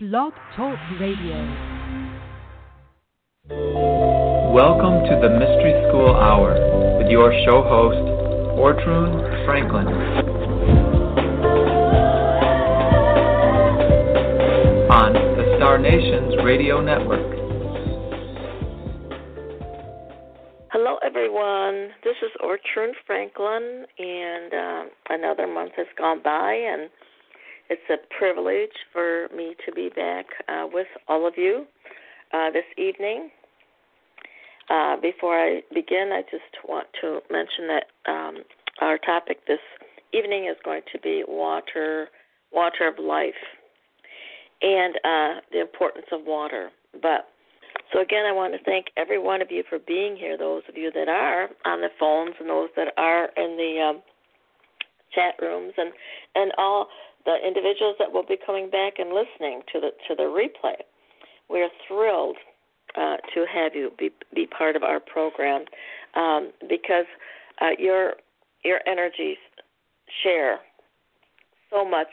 Blog Talk Radio. Welcome to the Mystery School Hour with your show host, Ortrun Franklin. On the Star Nations Radio Network. Hello, everyone. This is Ortrun Franklin, and uh, another month has gone by, and it's a privilege for me to be back uh, with all of you uh, this evening. Uh, before I begin, I just want to mention that um, our topic this evening is going to be water, water of life, and uh, the importance of water. But so again, I want to thank every one of you for being here. Those of you that are on the phones, and those that are in the um, chat rooms, and and all the individuals that will be coming back and listening to the to the replay. We're thrilled uh, to have you be be part of our program um, because uh, your your energies share so much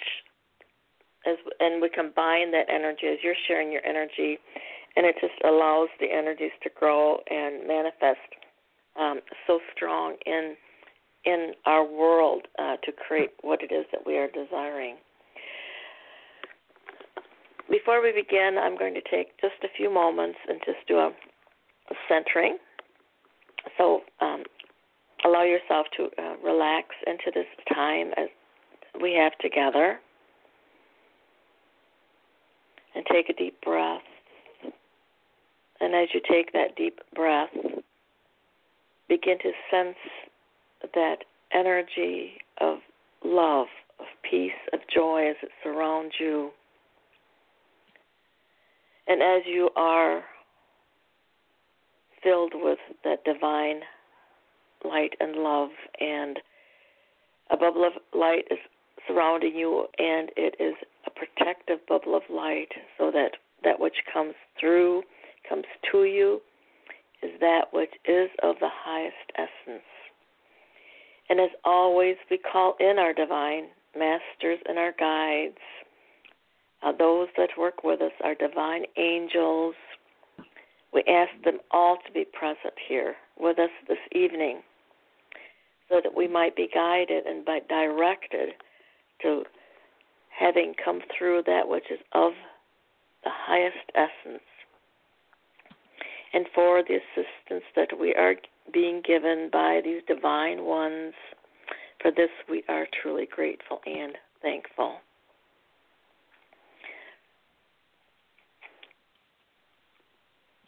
as and we combine that energy as you're sharing your energy and it just allows the energies to grow and manifest um, so strong in in our world uh, to create what it is that we are desiring. Before we begin, I'm going to take just a few moments and just do a, a centering. So um, allow yourself to uh, relax into this time as we have together. And take a deep breath. And as you take that deep breath, begin to sense that energy of love, of peace, of joy as it surrounds you. And as you are filled with that divine light and love, and a bubble of light is surrounding you, and it is a protective bubble of light, so that that which comes through, comes to you, is that which is of the highest essence. And as always, we call in our divine masters and our guides, uh, those that work with us, our divine angels. We ask them all to be present here with us this evening so that we might be guided and directed to having come through that which is of the highest essence and for the assistance that we are being given by these divine ones. For this, we are truly grateful and thankful.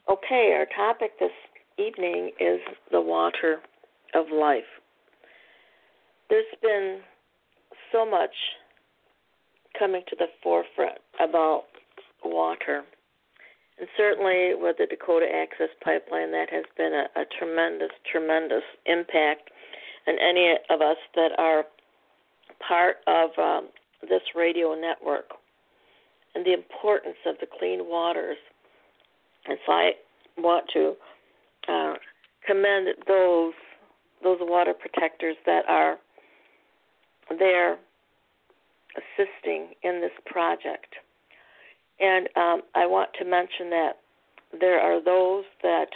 Okay, our topic this evening is the water of life. There's been so much coming to the forefront about water and certainly with the Dakota Access Pipeline, that has been a, a tremendous, tremendous impact. And any of us that are part of um, this radio network and the importance of the clean waters. And so I want to uh, commend those those water protectors that are there assisting in this project. And um, I want to mention that there are those that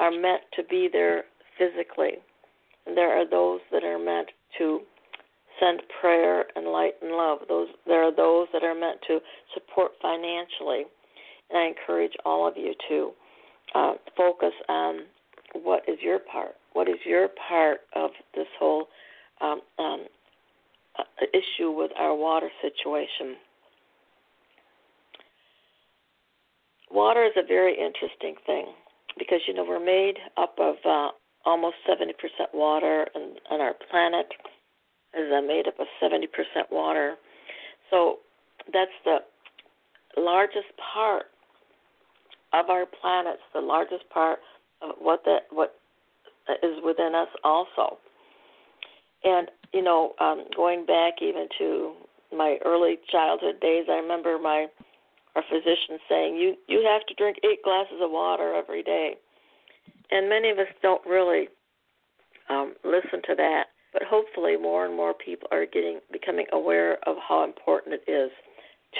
are meant to be there physically, and there are those that are meant to send prayer and light and love. Those there are those that are meant to support financially, and I encourage all of you to uh, focus on what is your part. What is your part of this whole um, um, uh, issue with our water situation? Water is a very interesting thing because you know we're made up of uh, almost 70% water, and, and our planet is uh, made up of 70% water. So that's the largest part of our planet, the largest part of what that what is within us also. And you know, um, going back even to my early childhood days, I remember my our physician saying you you have to drink eight glasses of water every day, and many of us don't really um, listen to that. But hopefully, more and more people are getting becoming aware of how important it is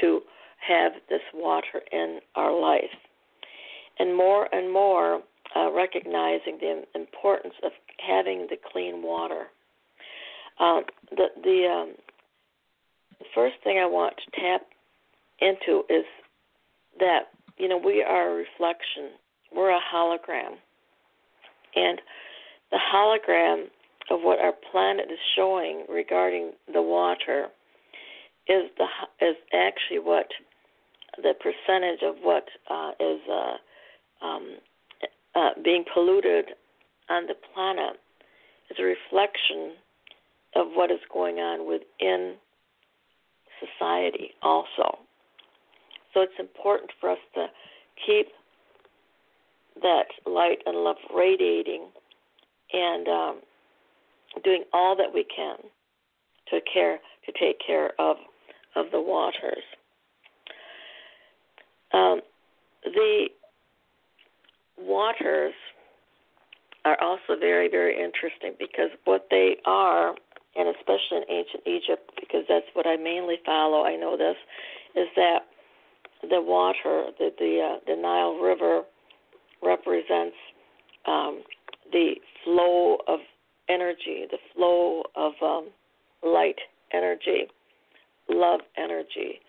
to have this water in our life. And more and more uh, recognizing the importance of having the clean water. Uh, the the, um, first thing I want to tap into is that you know we are a reflection. We're a hologram, and the hologram of what our planet is showing regarding the water is the is actually what the percentage of what uh, is uh, um, uh, being polluted on the planet is a reflection of what is going on within society also. So it's important for us to keep that light and love radiating and um, doing all that we can to care to take care of of the waters. Um, the waters are also very very interesting because what they are, and especially in ancient Egypt, because that's what I mainly follow. I know this is that the water, the the, uh, the Nile River, represents um, the flow of energy, the flow of um, light energy, love energy,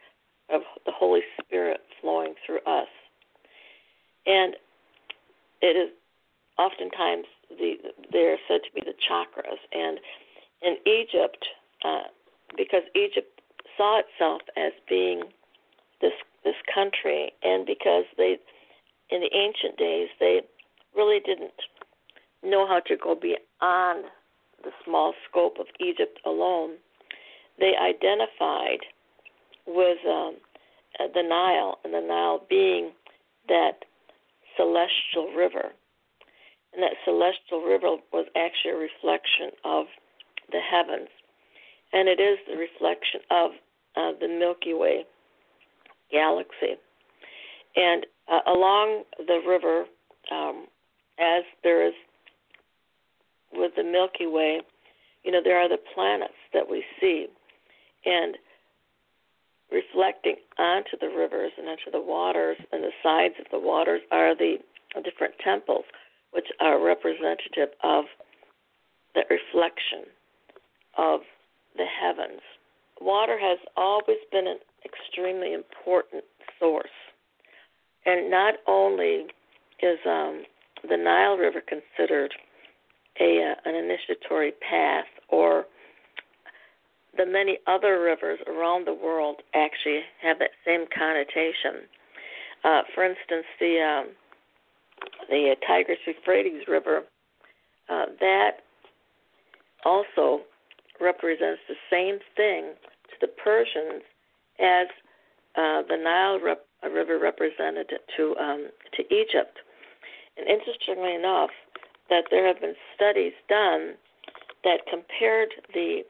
of the Holy Spirit flowing through us. And it is oftentimes the they're said to be the chakras. And in Egypt, uh, because Egypt saw itself as being this this country, and because they in the ancient days they really didn't know how to go beyond the small scope of Egypt alone, they identified with um, uh, the Nile, and the Nile being that celestial river. And that celestial river was actually a reflection of the heavens. And it is the reflection of uh, the Milky Way galaxy. And uh, along the river, um, as there is with the Milky Way, you know, there are the planets that we see. And reflecting onto the rivers and onto the waters and the sides of the waters are the different temples, which are representative of the reflection of the heavens. Water has always been an extremely important source. And not only is um, the Nile River considered a uh, an initiatory path or the many other rivers around the world actually have that same connotation. Uh, for instance, the um, the Tigris Euphrates River uh, that also represents the same thing to the Persians as uh, the Nile rep- River represented to um, to Egypt. And interestingly enough, that there have been studies done that compared the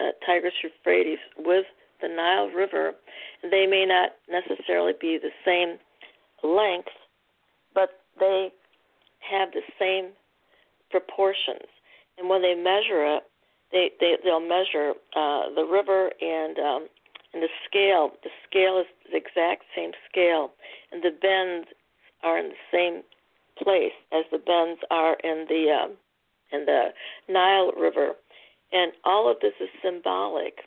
uh, Tigris Euphrates with the Nile River. They may not necessarily be the same length, but they have the same proportions. And when they measure it, they, they they'll measure uh, the river and um, and the scale. The scale is the exact same scale, and the bends are in the same place as the bends are in the um, in the Nile River. And all of this is symbolic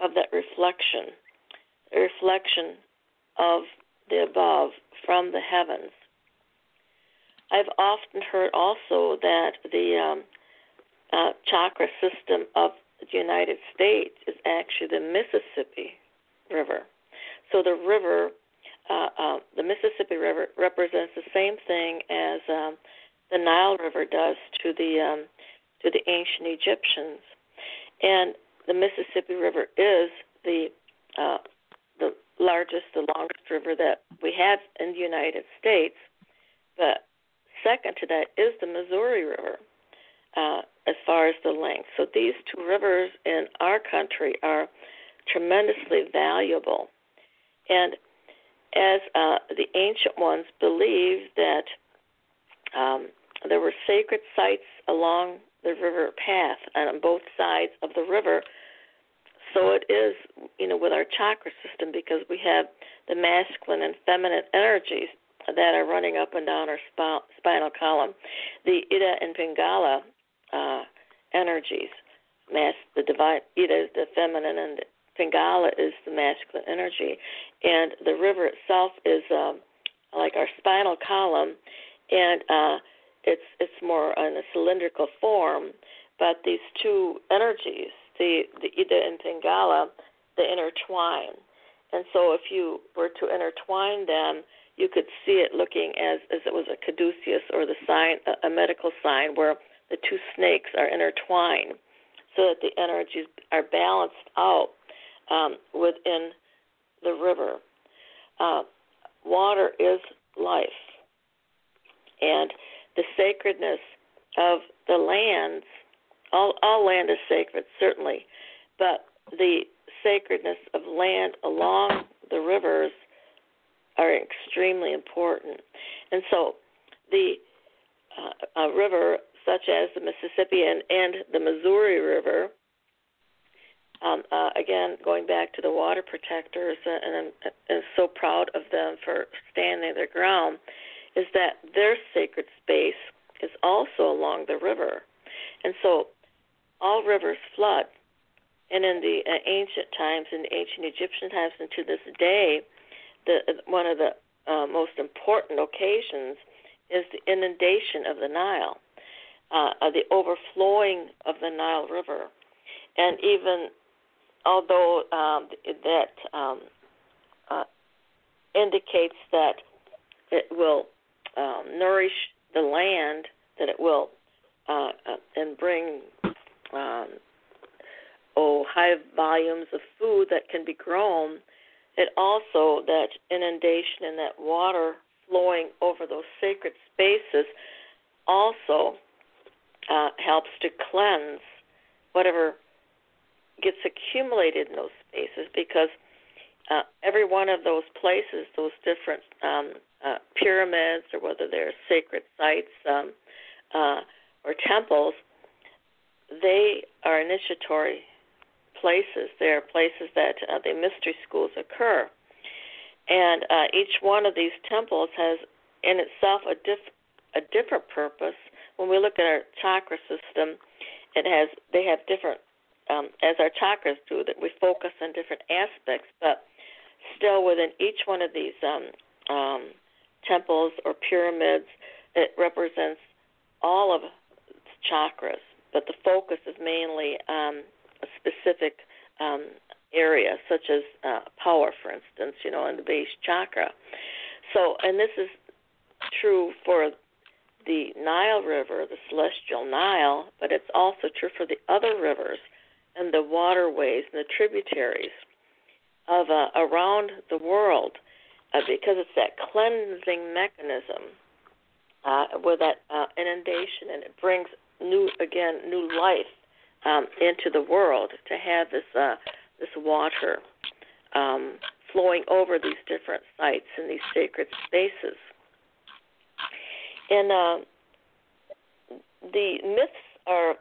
of that reflection, a reflection of the above from the heavens. I've often heard also that the um, uh, chakra system of the United States is actually the Mississippi River. So the river, uh, uh, the Mississippi River, represents the same thing as um, the Nile River does to the um, to the ancient Egyptians. And the Mississippi River is the uh, the largest, the longest river that we have in the United States. But second to that is the Missouri River, uh, as far as the length. So these two rivers in our country are tremendously valuable. And as uh, the ancient ones believed that um, there were sacred sites along the river path on both sides of the river. So it is, you know, with our chakra system because we have the masculine and feminine energies that are running up and down our spinal column. The Ida and Pingala uh, energies. The divine Ida is the feminine, and Pingala is the masculine energy. And the river itself is um, like our spinal column, and uh, it's it's more in a cylindrical form. But these two energies, the the Ida and Pingala, they intertwine. And so, if you were to intertwine them, you could see it looking as as it was a caduceus or the sign, a, a medical sign where the two snakes are intertwined, so that the energies are balanced out um, within the river. Uh, water is life, and the sacredness of the lands. All, all land is sacred, certainly, but the sacredness of land along the rivers are extremely important. And so the uh, river such as the Mississippi and, and the Missouri River, um, uh, again, going back to the water protectors, uh, and I'm, so proud of them for standing their ground, is that their sacred space is also along the river. And so all rivers flood. And in the uh, ancient times, in ancient Egyptian times, and to this day, the one of the uh, most important occasions is the inundation of the Nile, uh, the overflowing of the Nile River, and even although um, that um, uh, indicates that it will um, nourish the land, that it will uh, uh, and bring um, oh high volumes of food that can be grown it also, that inundation and that water flowing over those sacred spaces also uh, helps to cleanse whatever gets accumulated in those spaces because uh, every one of those places, those different um, uh, pyramids or whether they're sacred sites um, uh, or temples, they are initiatory places. They are places that uh, the mystery schools occur. And uh, each one of these temples has in itself a, diff- a different purpose. When we look at our chakra system, it has they have different um, as our chakras do that we focus on different aspects, but still within each one of these um, um, temples or pyramids, it represents all of the chakras, but the focus is mainly um, a specific um, area, such as uh, power, for instance, you know, in the base chakra. So, and this is true for the Nile River, the celestial Nile, but it's also true for the other rivers and the waterways and the tributaries of uh, around the world, uh, because it's that cleansing mechanism uh, with that uh, inundation, and it brings new again new life um, into the world to have this uh, this water um, flowing over these different sites and these sacred spaces. And uh, the myths are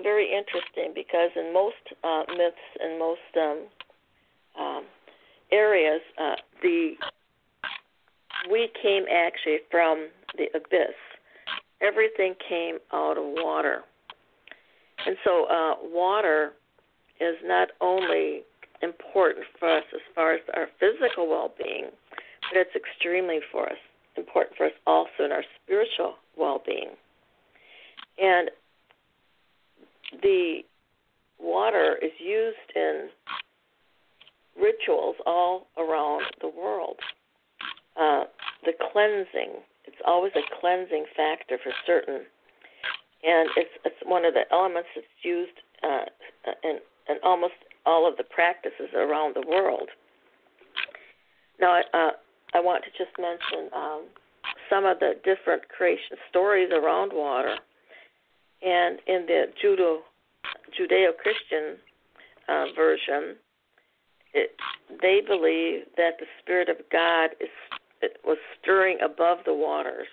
very interesting because in most uh, myths and most um, um, areas, uh, the we came actually from the abyss. Everything came out of water. And so, uh, water is not only important for us as far as our physical well-being, but it's extremely for us important for us also in our spiritual well-being. And the water is used in rituals all around the world. Uh, the cleansing, it's always a cleansing factor for certain and it's it's one of the elements that's used uh, in, in almost all of the practices around the world. Now, uh, I want to just mention um, some of the different creation stories around water, and in the Judo Judeo-Christian uh, version, it, they believe that the Spirit of God is was stirring above the waters,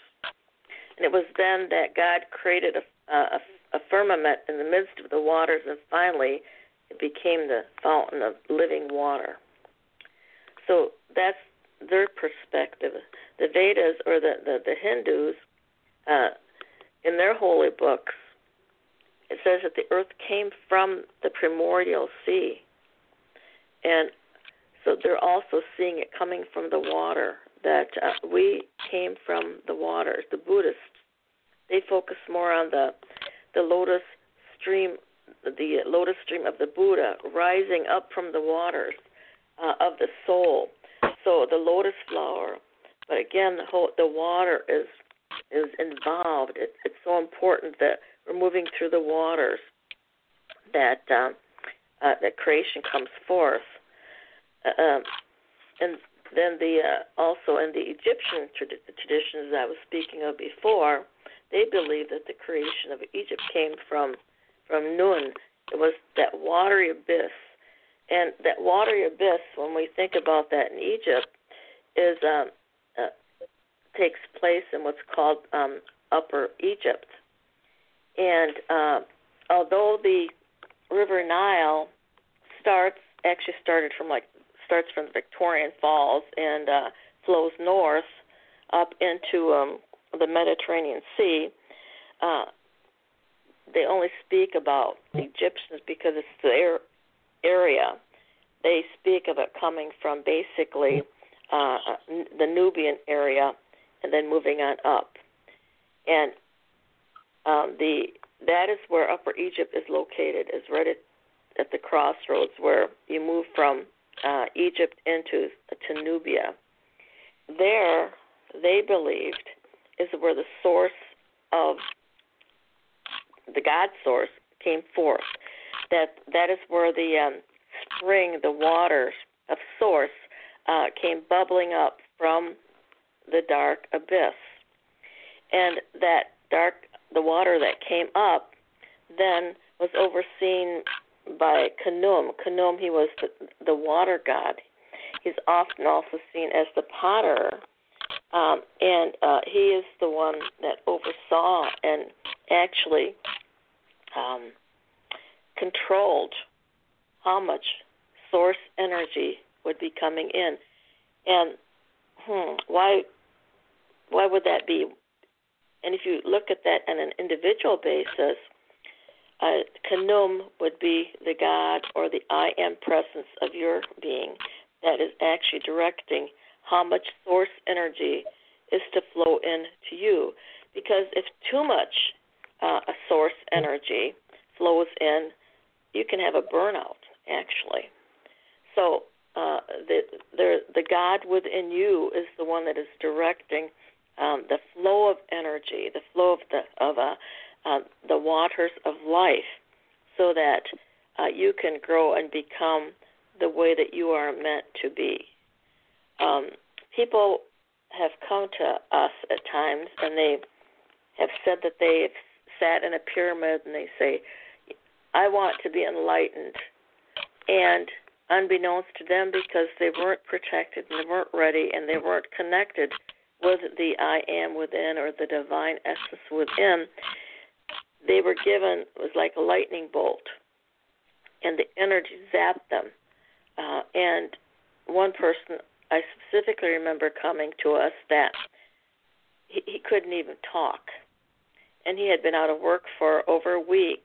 and it was then that God created a a, a firmament in the midst of the waters, and finally it became the fountain of living water. So that's their perspective. The Vedas or the the, the Hindus, uh, in their holy books, it says that the earth came from the primordial sea, and so they're also seeing it coming from the water. That uh, we came from the waters. The Buddhists they focus more on the the lotus stream, the lotus stream of the Buddha rising up from the waters uh, of the soul. So the lotus flower, but again, the whole the water is is involved. It, it's so important that we're moving through the waters that um, uh, that creation comes forth. Uh, um, and then the uh, also in the Egyptian trad- traditions I was speaking of before, they believe that the creation of Egypt came from from Nun. It was that watery abyss, and that watery abyss. When we think about that in Egypt, is um, uh, takes place in what's called um, Upper Egypt, and uh, although the River Nile starts actually started from like starts from the Victorian Falls and uh, flows north up into um, the Mediterranean Sea. Uh, they only speak about the Egyptians because it's their area. They speak of it coming from basically uh, the Nubian area and then moving on up. And um, the that is where Upper Egypt is located. Is right at, at the crossroads where you move from uh, Egypt into to Nubia. There, they believed is where the source of the God source came forth. That that is where the um, spring, the waters of source, uh, came bubbling up from the dark abyss, and that dark, the water that came up, then was overseen by Khnum. Khnum, he was the, the water god. He's often also seen as the potter, um, and uh, he is the one that oversaw and actually um, controlled how much source energy would be coming in. And hmm, why why would that be? And if you look at that on an individual basis, uh, Khnum would be the God or the I am presence of your being that is actually directing how much source energy is to flow in to you. Because if too much uh, a source energy flows in, you can have a burnout actually. So uh, the the the God within you is the one that is directing um, the flow of energy, the flow of the of uh, uh, the waters of life, so that uh, you can grow and become the way that you are meant to be. Um, people have come to us at times and they have said that they've sat in a pyramid and they say, I want to be enlightened. And unbeknownst to them, because they weren't protected and they weren't ready and they weren't connected with the I am within or the divine essence within, they were given, it was like a lightning bolt. And the energy zapped them. Uh, and one person I specifically remember coming to us that he, he couldn't even talk, and he had been out of work for over a week.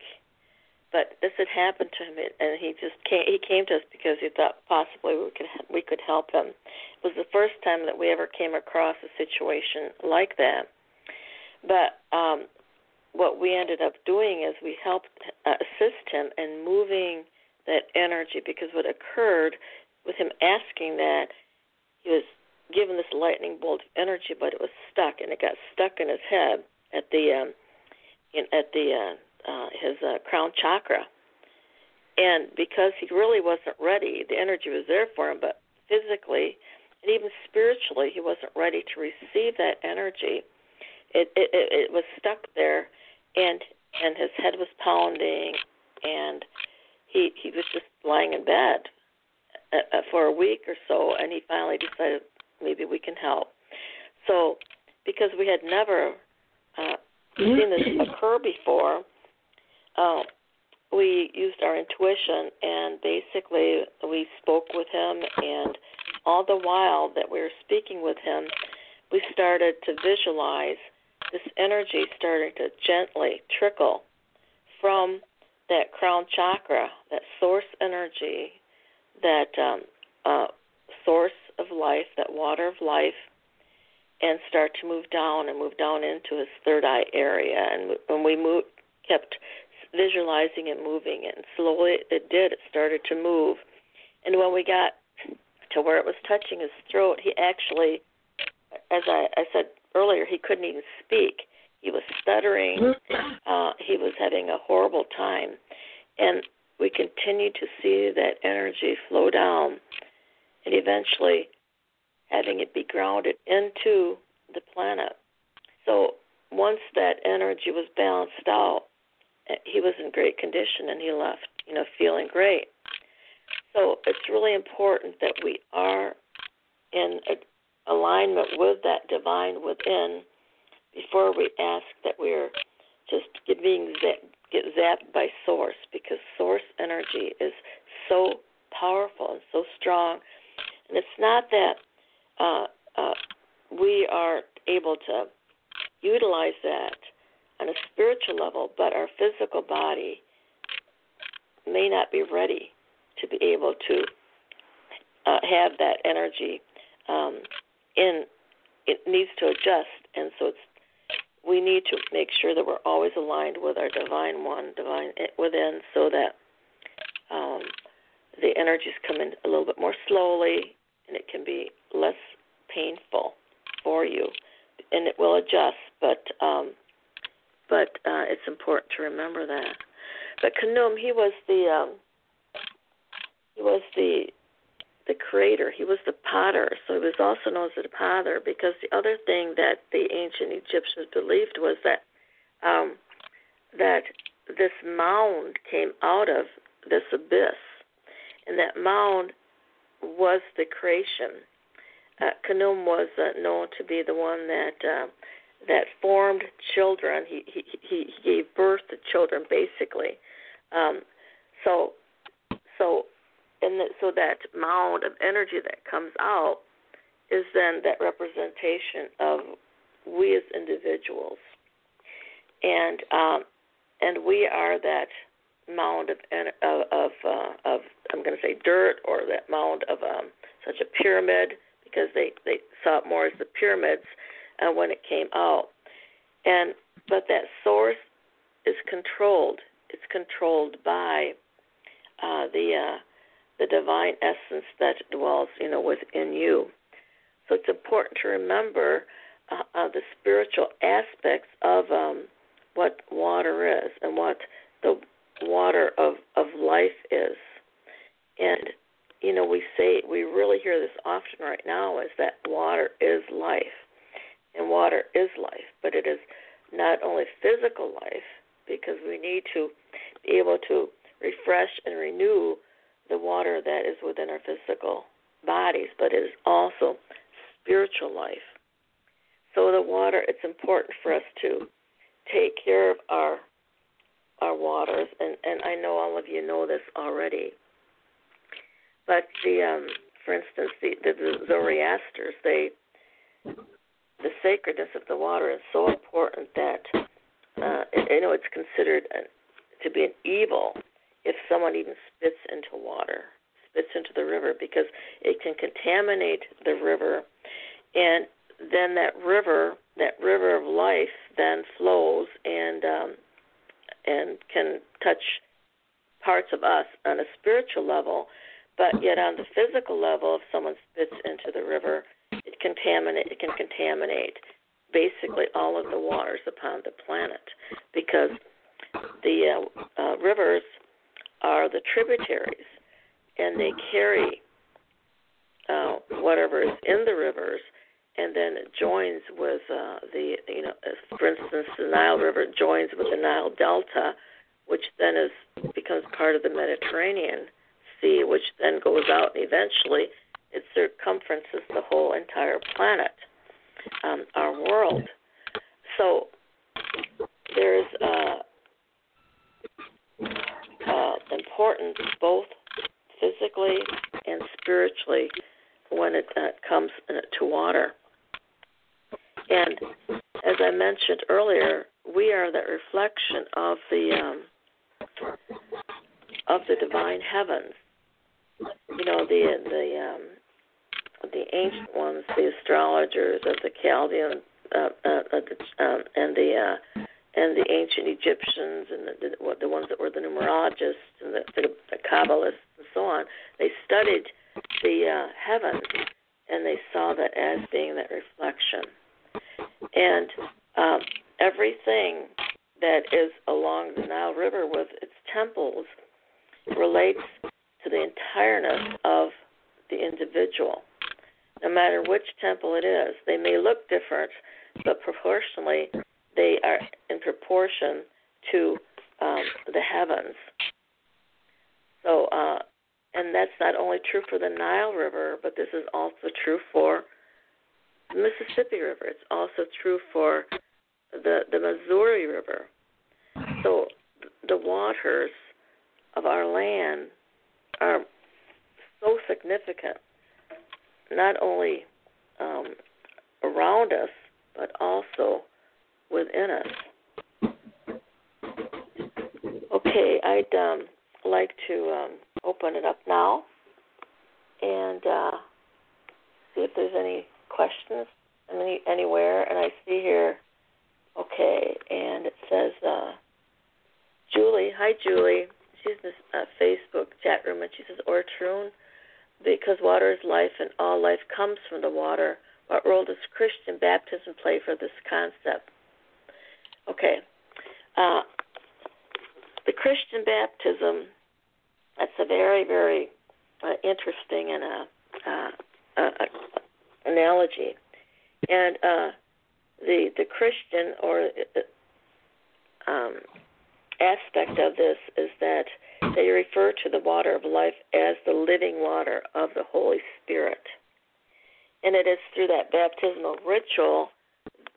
But this had happened to him, and he just came. He came to us because he thought possibly we could we could help him. It was the first time that we ever came across a situation like that. But um, what we ended up doing is we helped uh, assist him in moving that energy because what occurred with him asking that he was given this lightning bolt of energy, but it was stuck, and it got stuck in his head at the um, in, at the uh, uh, his uh, crown chakra. And because he really wasn't ready, the energy was there for him, but physically and even spiritually, he wasn't ready to receive that energy. It it, it was stuck there, and and his head was pounding, and he he was just lying in bed uh, for a week or so, and he finally decided maybe we can help. So, because we had never uh, seen this occur before, uh, we used our intuition and basically we spoke with him and all the while that we were speaking with him, we started to visualize this energy starting to gently trickle from that crown chakra, that source energy, that um, uh, source of life, that water of life, and start to move down and move down into his third eye area. And when we moved, kept visualizing it moving, and slowly it did. It started to move. And when we got to where it was touching his throat, he actually, as I, I said earlier, he couldn't even speak. He was stuttering. Uh, he was having a horrible time. And we continued to see that energy flow down and eventually having it be grounded into the planet. So once that energy was balanced out, he was in great condition and he left, you know, feeling great. So it's really important that we are in alignment with that divine within before we ask that we're just being get zapped by source because source energy is so powerful and so strong. And it's not that uh, uh, we are able to utilize that on a spiritual level, but our physical body may not be ready to be able to uh, have that energy um, in. It needs to adjust, and so it's we need to make sure that we're always aligned with our divine one, divine within, so that um, the energies come in a little bit more slowly, and it can be less painful for you, and it will adjust. But um, but uh, it's important to remember that. But Khnum, he was the um, he was the the creator. He was the potter, so he was also known as the potter because the other thing that the ancient Egyptians believed was that um, that this mound came out of this abyss, and that mound was the creation. Uh, Khnum was uh, known to be the one that uh, that formed children. He, he he gave birth to children, basically. Um, so so and that, so that mound of energy that comes out is then that representation of we as individuals, and um, and we are that mound of of of, uh, of I'm going to say dirt or that mound of um, such a pyramid because they they saw it more as the pyramids uh, when it came out, and but that source is controlled. It's controlled by uh, the uh, the divine essence that dwells, you know, within you. So it's important to remember uh, uh, the spiritual aspects of um, what water is and what the water of of life is. And you know, we say we really hear this often right now is that water is life, and water is life, but it is not only physical life because we need to be able to refresh and renew the water that is within our physical bodies, but it is also spiritual life. So the water, it's important for us to take care of our our waters, and and I know all of you know this already. But the um, for instance, the, the, the Zoroasters, they the sacredness of the water is so important that uh, you know it's considered an, to be an evil if someone even spits into water, spits into the river, because it can contaminate the river, and then that river, that river of life, then flows and um, and can touch parts of us on a spiritual level, but yet on the physical level, if someone spits into the river, contaminate it can contaminate basically all of the waters upon the planet because the uh, uh, rivers are the tributaries, and they carry uh, whatever is in the rivers, and then it joins with uh, the you know, for instance, the Nile River joins with the Nile Delta, which then is becomes part of the Mediterranean Sea, which then goes out and eventually it circumferences the whole entire planet, um, our world. So there's uh, uh, importance both physically and spiritually when it uh, comes to water. And as I mentioned earlier, we are the reflection of the um, of the divine heavens. You know the the um, the ancient ones, the astrologers of the Chaldean uh, uh, um, and the uh, and the ancient Egyptians and the, the, the ones that were the numerologists and the, the, the Kabbalists and so on. They studied the uh, heavens and they saw that as being that reflection. And um, everything that is along the Nile River with its temples relates to the entireness of the individual. No matter which temple it is, they may look different, but proportionally, they are in proportion to um, the heavens. So, uh, and that's not only true for the Nile River, but this is also true for the Mississippi River. It's also true for the the Missouri River. So the waters of our land are so significant, not only um, around us, but also within us. Okay, I'd um, like to um, open it up now and uh, see if there's any questions any, anywhere. And I see here, okay, and it says uh, Julie. Hi, Julie. She's in the uh, Facebook chat room, and she says, Ortrun, because water is life and all life comes from the water. What role does Christian baptism play for this concept? Okay. Uh, the Christian baptism, that's a very, very uh, interesting and a, uh, uh, uh, analogy. And uh, the the Christian or um, aspect of this is that they refer to the water of life as the living water of the Holy Spirit. And it is through that baptismal ritual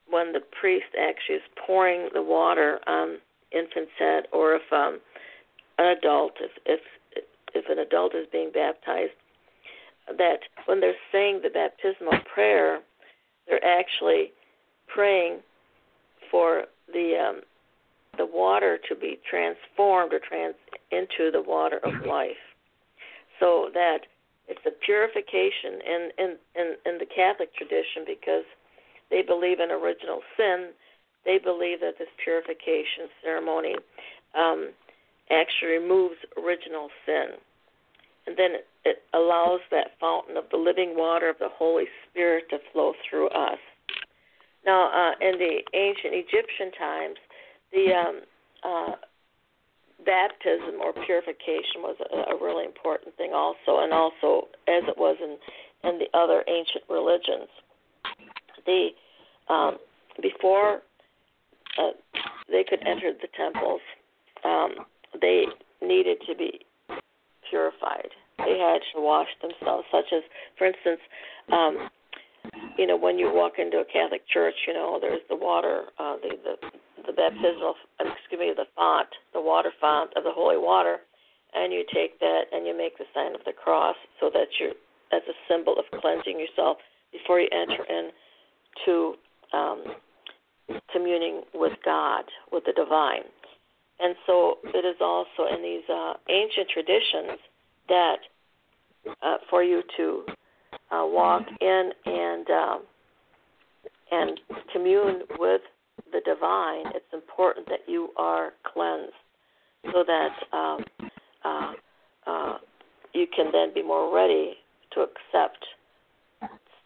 when the priest actually is pouring the water on infant's head, or if um, an adult, if if if an adult is being baptized, that when they're saying the baptismal prayer, they're actually praying for the um, the water to be transformed or trans into the water of life, so that it's a purification in in in, in the Catholic tradition because they believe in original sin. They believe that this purification ceremony um, actually removes original sin. And then it, it allows that fountain of the living water of the Holy Spirit to flow through us. Now, uh, in the ancient Egyptian times, the um, uh, baptism or purification was a, a really important thing, also, and also as it was in in the other ancient religions the um, before uh, they could enter the temples, um, they needed to be purified. They had to wash themselves, such as, for instance, um, you know, when you walk into a Catholic church, you know, there's the water, uh, the the the baptismal, excuse me, the font, the water font of the holy water, and you take that and you make the sign of the cross, so that you're as a symbol of cleansing yourself before you enter in to um, communing with God, with the divine. And so it is also in these uh, ancient traditions that uh, for you to uh, walk in and um, and commune with the divine, it's important that you are cleansed, so that um, uh, uh, you can then be more ready to accept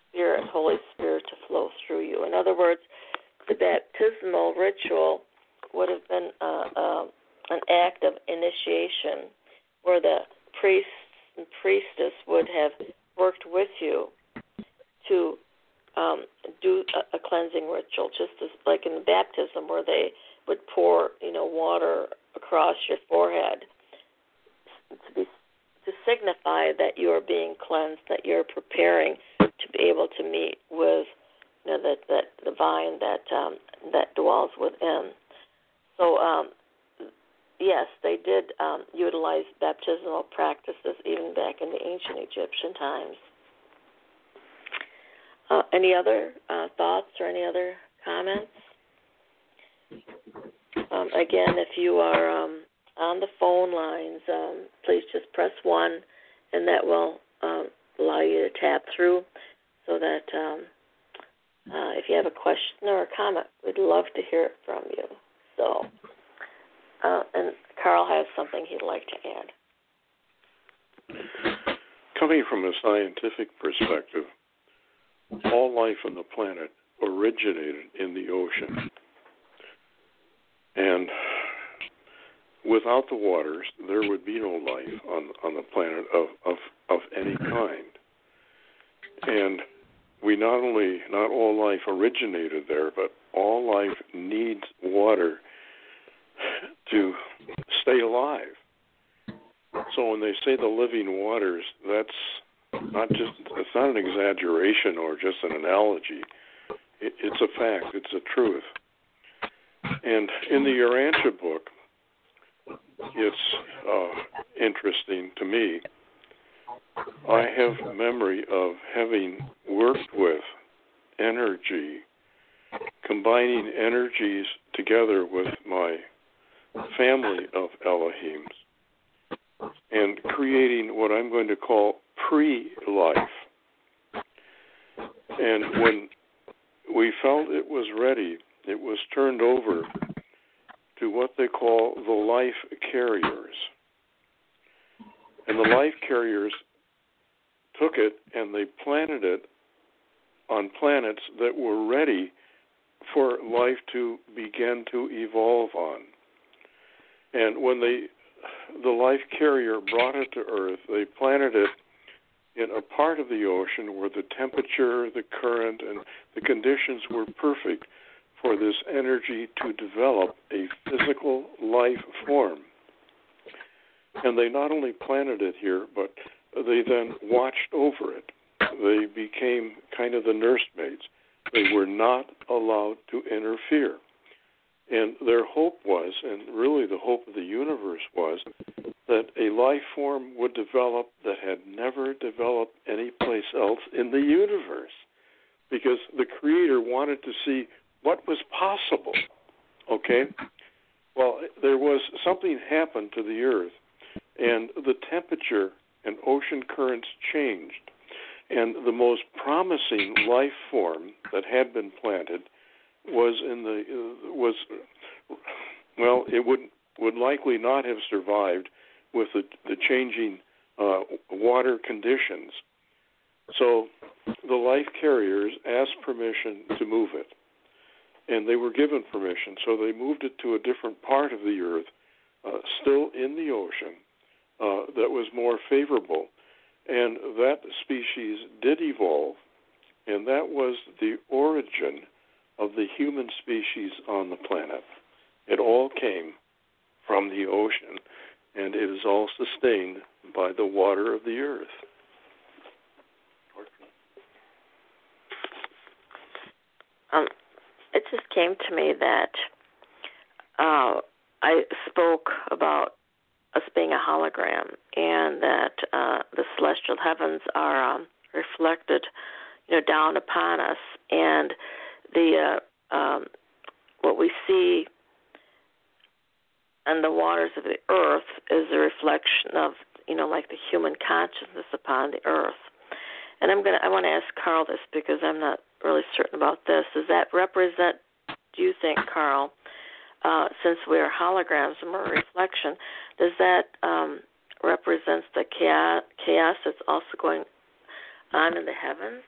Spirit, Holy Spirit, to flow through you. In other words, the baptismal ritual would have been uh, uh, an act of initiation where the priest and priestess would have worked with you to um, do a, a cleansing ritual, just as like in the baptism where they would pour, you know, water across your forehead to be to signify that you are being cleansed, that you're preparing to be able to meet with you know, that that divine that um, that dwells within. So um, yes, they did um, utilize baptismal practices even back in the ancient Egyptian times. Uh, any other uh, thoughts or any other comments? Um, again, if you are um, on the phone lines, um, please just press one, and that will um, allow you to tap through so that um, uh, if you have a question or a comment, we'd love to hear it from you. So, uh, and Carl has something he'd like to add. Coming from a scientific perspective, all life on the planet originated in the ocean. And without the waters, there would be no life on on the planet of of of any kind. And we not only not all life originated there, but all life needs water to when they say the living waters, that's not just it's not an exaggeration or just an analogy. It, it's a fact. It's a truth. And in the Urantia book, it's uh, interesting to me. I have memory of having worked with energy, combining energies together with my family of Elohims, creating what I'm going to call pre life. And when we felt it was ready, it was turned over to what they call the life carriers. And the life carriers took it and they planted it on planets that were ready for life to begin to evolve on. And when they the life carrier brought it to Earth, they planted it in a part of the ocean where the temperature, the current, and the conditions were perfect for this energy to develop a physical life form. And they not only planted it here, but they then watched over it. They became kind of the nursemaids. They were not allowed to interfere. And their hope was, and really the hope of the universe was, that a life form would develop that had never developed anyplace else in the universe. Because the Creator wanted to see what was possible. Okay? Well, there was something happened to the Earth, temperature and ocean currents changed. And the most promising life form that had been planted was in the was well, it would would likely not have survived with the the changing uh, water conditions. So the life carriers asked permission to move it and they were given permission. So they moved it to a different part of the earth, uh, still in the ocean, that was more favorable. And that species did evolve, and that was the origin of the human species on the planet. It all came from the ocean, and it is all sustained by the water of the earth. Um, it just came to me that uh, I spoke about us being a hologram, and that uh, the celestial heavens are um, reflected, you know, down upon us, and the uh, um, what we see on the waters of the earth is a reflection of, you know, like the human consciousness upon the earth. And I'm gonna, I want to ask Carl this because I'm not really certain about this. Does that represent, do you think, Carl, uh, since we are holograms and we're a reflection, does that um, represents the chaos, chaos that's also going on in the heavens?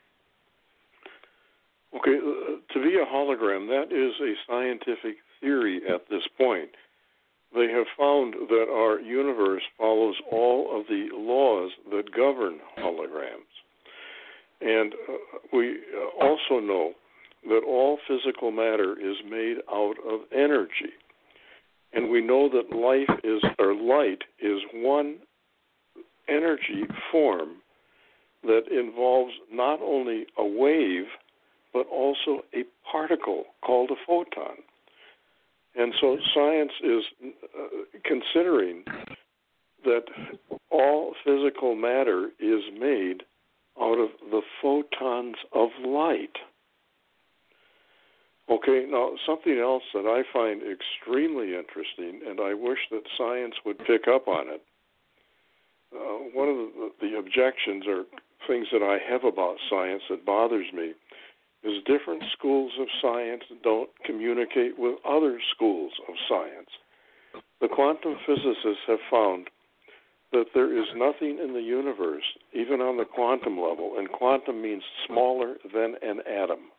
Okay, uh, to be a hologram, that is a scientific theory at this point. They have found that our universe follows all of the laws that govern holograms. And uh, we uh, also know that all physical matter is made out of energy. And we know that life is or light is one energy form that involves not only a wave but also a particle called a photon. And so science is uh, considering that all physical matter is made out of the photons of light. Okay, now something else that I find extremely interesting, and I wish that science would pick up on it. Uh, one of the, the objections or things that I have about science that bothers me is different schools of science don't communicate with other schools of science. The quantum physicists have found that there is nothing in the universe, even on the quantum level, and quantum means smaller than an atom.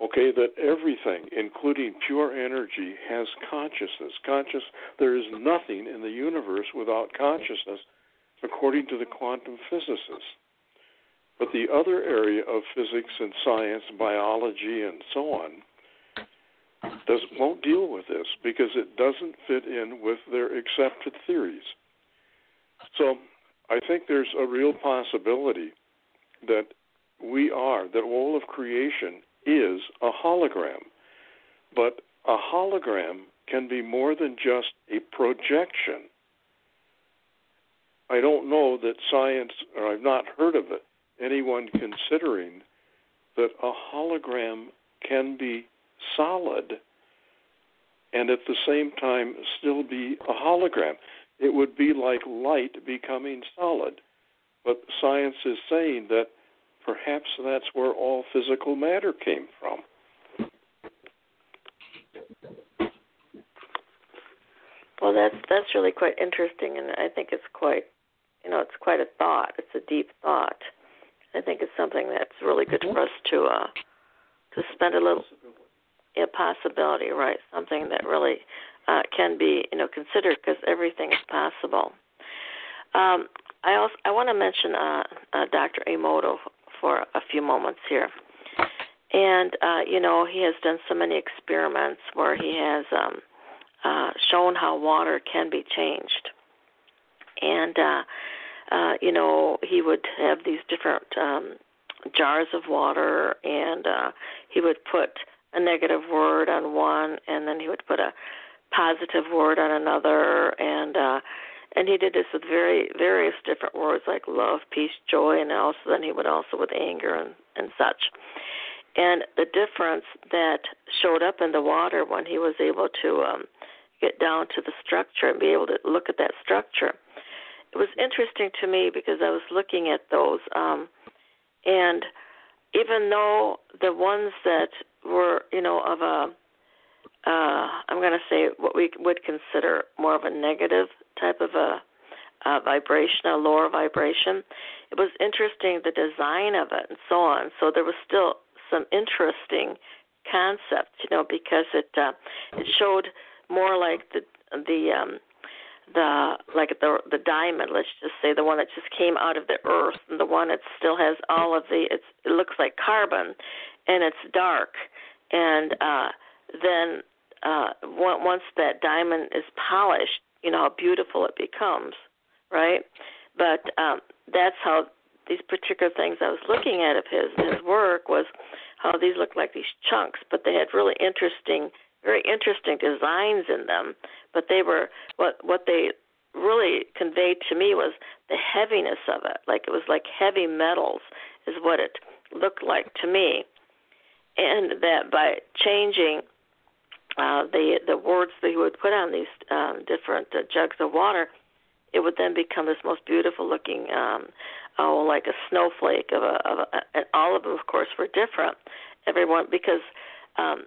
Okay, that everything, including pure energy, has consciousness. Conscious, there is nothing in the universe without consciousness, according to the quantum physicists. But the other area of physics and science, biology, and so on, does won't deal with this because it doesn't fit in with their accepted theories. So I think there's a real possibility that we are, that all of creation is a hologram. But a hologram can be more than just a projection. I don't know that science, or I've not heard of it, anyone considering that a hologram can be solid and at the same time still be a hologram. It would be like light becoming solid. But science is saying that perhaps that's where all physical matter came from. Well, that's that's really quite interesting, and I think it's quite, you know, it's quite a thought. It's a deep thought. I think it's something that's really good for us to uh, to spend a little a possibility, right? Something that really uh, can be, you know, considered because everything is possible. Um, I also I want to mention uh, uh, Dr. Emoto for a few moments here, and uh, you know he has done so many experiments where he has um, uh, shown how water can be changed, and uh, uh, you know he would have these different um, jars of water, and uh, he would put a negative word on one, and then he would put a positive word on another, and uh, and he did this with very various different words like love, peace, joy, and also then he would also with anger and and such. And the difference that showed up in the water when he was able to um, get down to the structure and be able to look at that structure, it was interesting to me because I was looking at those, um, and even though the ones that were, you know, of a, uh, I'm going to say what we would consider more of a negative type of a, a vibration, a lower vibration. It was interesting the design of it and so on. So there was still some interesting concepts, you know, because it uh, it showed more like the the um, the like the the diamond let's just say the one that just came out of the earth and the one that still has all of the it's it looks like carbon and it's dark and uh then uh once that diamond is polished you know how beautiful it becomes right? But um that's how these particular things I was looking at of his his work was how these looked like these chunks but they had really interesting very interesting designs in them, but they were what what they really conveyed to me was the heaviness of it. Like it was like heavy metals is what it looked like to me, and that by changing uh, the the words that he would put on these um, different uh, jugs of water, it would then become this most beautiful looking, um, oh, like a snowflake of a, of a, and all of them, of course, were different. Everyone because um,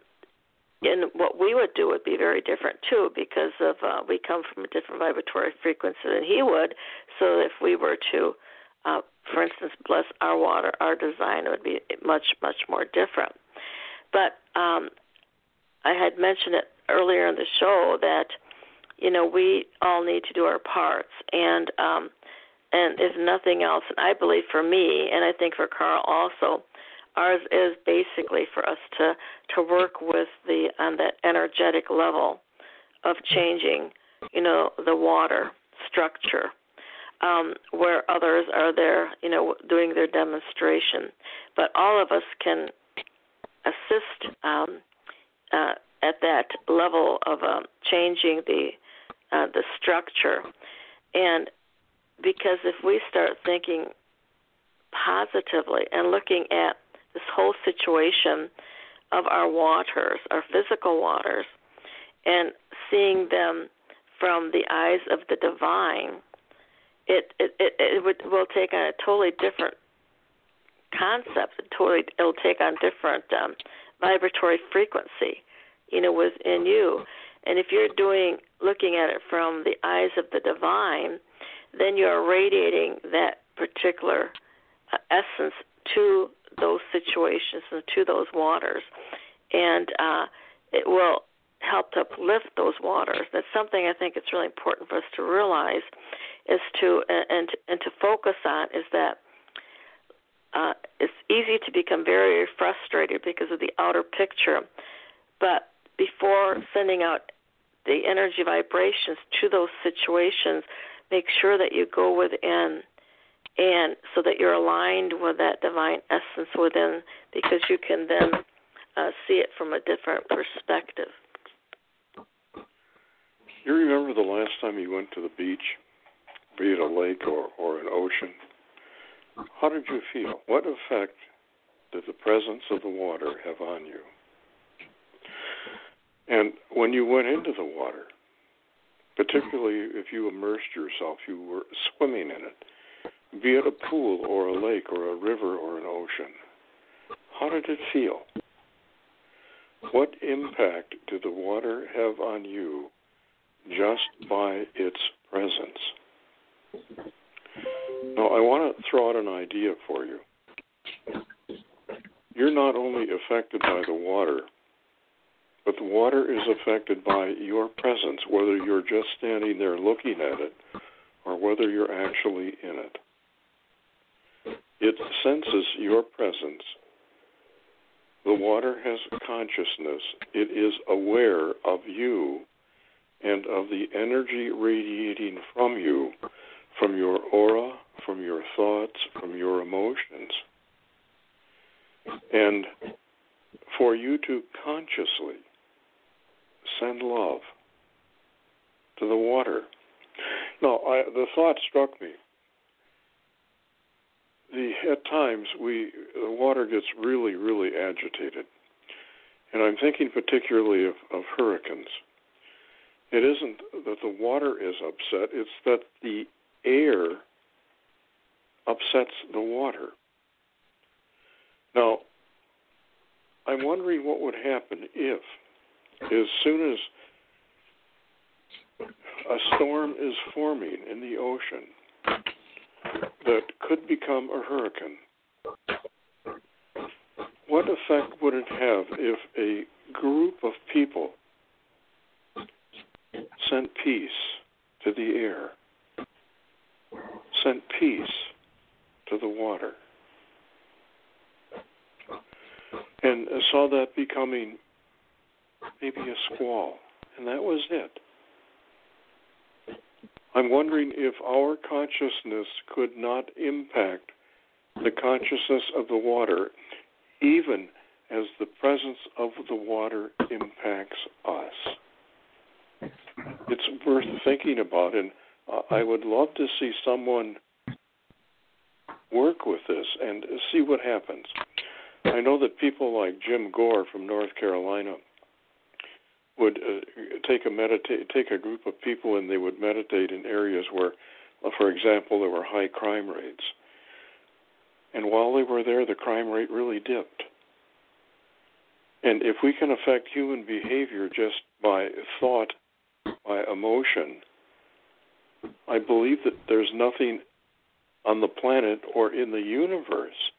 and what we would do would be very different too because of uh, we come from a different vibratory frequency than he would so if we were to uh, for instance bless our water our design would be much much more different but um, i had mentioned it earlier in the show that you know we all need to do our parts and um and if nothing else and i believe for me and i think for carl also Ours is basically for us to to work with the on that energetic level of changing, you know, the water structure. Um, where others are there, you know, doing their demonstration, but all of us can assist um, uh, at that level of um, changing the uh, the structure, and because if we start thinking positively and looking at this whole situation of our waters, our physical waters, and seeing them from the eyes of the divine, it it it, it would, will take on a totally different concept. It totally it'll take on different um, vibratory frequency, you know, within you. And if you're doing looking at it from the eyes of the divine, then you're radiating that particular uh, essence to those situations and to those waters, and uh, it will help to uplift those waters. That's something I think it's really important for us to realize, is to and and to focus on is that uh, it's easy to become very frustrated because of the outer picture, but before sending out the energy vibrations to those situations, make sure that you go within and so that you're aligned with that divine essence within because you can then uh, see it from a different perspective. You remember the last time you went to the beach, be it a lake or, or an ocean? How did you feel? What effect did the presence of the water have on you? And when you went into the water, particularly if you immersed yourself, you were swimming in it, be it a pool or a lake or a river or an ocean, how did it feel? What impact did the water have on you just by its presence? Now, I want to throw out an idea for you. You're not only affected by the water, but the water is affected by your presence, whether you're just standing there looking at it or whether you're actually in it. It senses your presence. The water has consciousness. It is aware of you and of the energy radiating from you, from your aura, from your thoughts, from your emotions. And for you to consciously send love to the water. Now, I, the thought struck me. The, at times, we the water gets really, really agitated, and I'm thinking particularly of, of hurricanes. It isn't that the water is upset; it's that the air upsets the water. Now, I'm wondering what would happen if as soon as a storm is forming in the ocean that could become a hurricane, what effect would it have if a group of people sent peace to the air, sent peace to the water, and I saw that becoming maybe a squall, and that was it. I'm wondering if our consciousness could not impact the consciousness of the water, even as the presence of the water impacts us. It's worth thinking about, and I would love to see someone work with this and see what happens. I know that people like Jim Gore from North Carolina would uh, take a meditate take a group of people and they would meditate in areas where, for example, there were high crime rates. And while they were there, the crime rate really dipped. And if we can affect human behavior just by thought, by emotion, I believe that there's nothing on the planet or in the universe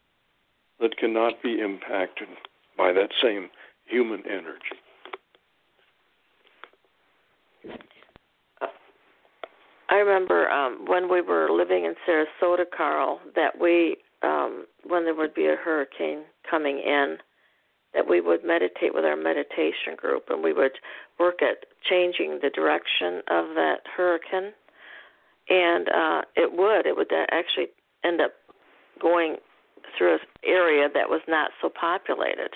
that cannot be impacted by that same human energy. I remember um, when we were living in Sarasota, Carl, that we, um, when there would be a hurricane coming in, that we would meditate with our meditation group and we would work at changing the direction of that hurricane. And uh, it would, it would actually end up going through an area that was not so populated.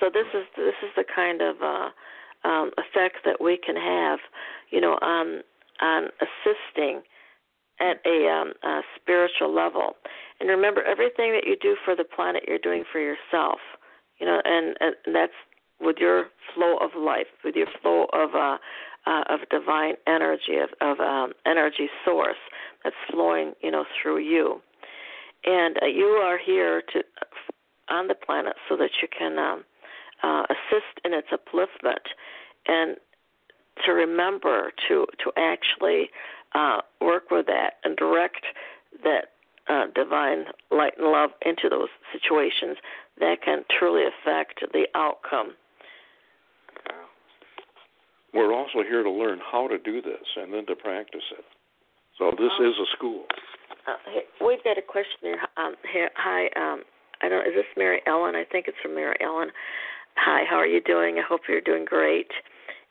So this is this is the kind of uh, um, effect that we can have, you know, on on assisting at a, um, a spiritual level. And remember, everything that you do for the planet, you're doing for yourself. You know, and, and that's with your flow of life, with your flow of uh, uh, of divine energy, of, of um, energy source that's flowing, you know, through you. And uh, you are here to on the planet so that you can um, uh, assist in its upliftment and to remember to to actually uh, work with that and direct that uh, divine light and love into those situations that can truly affect the outcome. We're also here to learn how to do this and then to practice it. So this oh. is a school. Uh, hey, we've got a question here. Um, here hi, um, I don't. Is this Mary Ellen? I think it's from Mary Ellen. Hi, how are you doing? I hope you're doing great.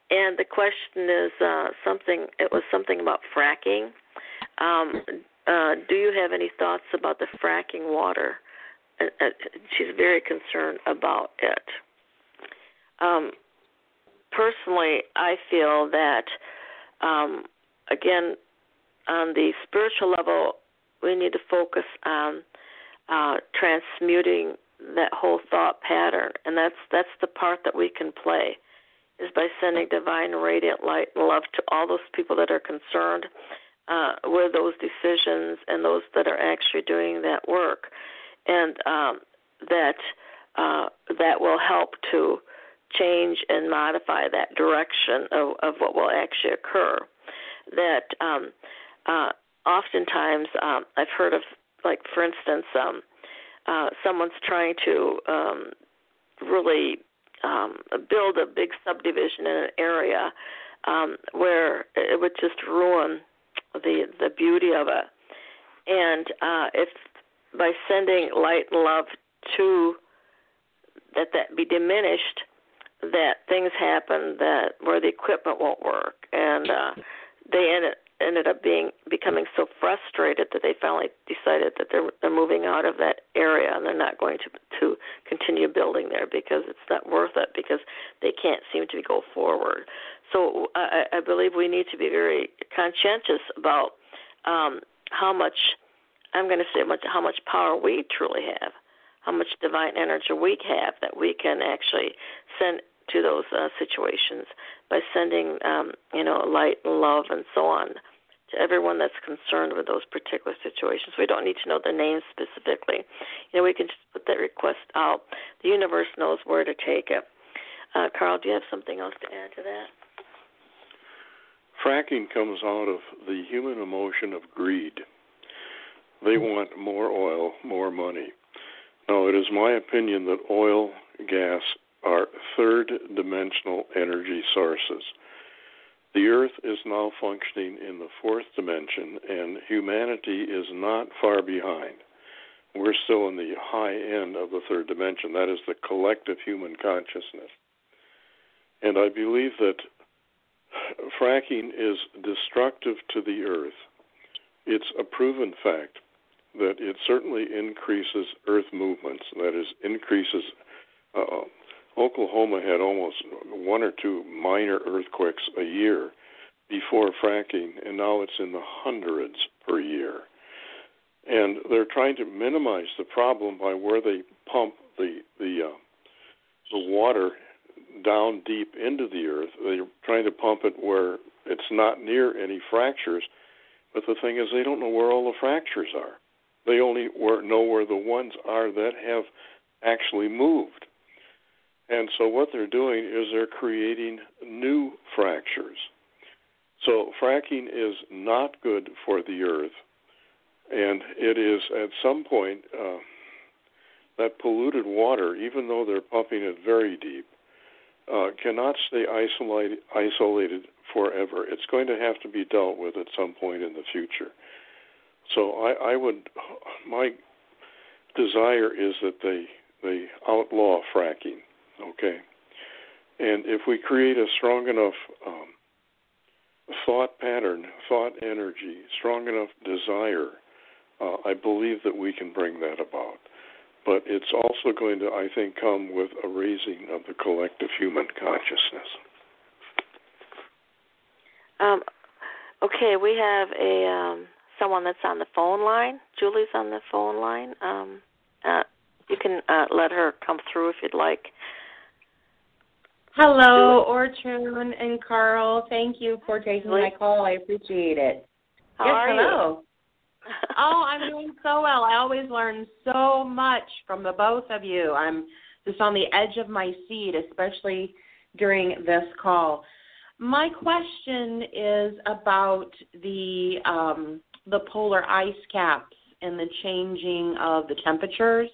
And the question is uh, something. It was something about fracking. Um, uh, do you have any thoughts about the fracking water? Uh, uh she's very concerned about it. Um, personally, I feel that, um, again, on the spiritual level, we need to focus on uh, transmuting that whole thought pattern, and that's that's the part that we can play, is by sending divine radiant light and love to all those people that are concerned uh, with those decisions and those that are actually doing that work, and um, that uh, that will help to change and modify that direction of, of what will actually occur. That um, uh, oftentimes um, I've heard of, like for instance, um, uh, someone's trying to um, really um, build a big subdivision in an area um, where it would just ruin the the beauty of it. And uh, if by sending light and love to that that be diminished, that things happen that where the equipment won't work, and uh, they ended ended up being becoming so frustrated that they finally decided that they're they're moving out of that area and they're not going to to continue building there because it's not worth it because they can't seem to go forward. So I, I believe we need to be very conscientious about um, how much I'm going to say much how much power we truly have how much divine energy we have that we can actually send to those uh, situations by sending, um, you know, light and love and so on to everyone that's concerned with those particular situations. We don't need to know the names specifically. You know, we can just put that request out. The universe knows where to take it. Uh, Carl, do you have something else to add to that? Fracking comes out of the human emotion of greed. They want more oil, more money. Now, it is my opinion that oil, gas, are third dimensional energy sources. The Earth is now functioning in the fourth dimension, and humanity is not far behind. We're still in the high end of the third dimension. That is the collective human consciousness. And I believe that fracking is destructive to the Earth. It's a proven fact that it certainly increases Earth movements, that is, increases uh, Oklahoma had almost one or two minor earthquakes a year before fracking, and now it's in the hundreds per year. And they're trying to minimize the problem by where they pump the the uh, the water down deep into the earth. They're trying to pump it where it's not near any fractures. But the thing is, they don't know where all the fractures are. They only know where the ones are that have actually moved. And so what they're doing is they're creating new fractures. So fracking is not good for the earth, and it is at some point uh, that polluted water, even though they're pumping it very deep, uh, cannot stay isolated, isolated forever. It's going to have to be dealt with at some point in the future. So I, I would, my desire is that they they outlaw fracking Okay. And if we create a strong enough um, thought pattern, thought energy, strong enough desire, uh, I believe that we can bring that about. But it's also going to, I think, come with a raising of the collective human consciousness. Um, okay, we have a um, someone that's on the phone line. Julie's on the phone line. Um, uh, you can uh, let her come through if you'd like. Hello, Ortrun and Carl. Thank you for taking my call. I appreciate it. How yes, are hello. oh, I'm doing so well. I always learn so much from the both of you. I'm just on the edge of my seat, especially during this call. My question is about the um, the polar ice caps and the changing of the temperatures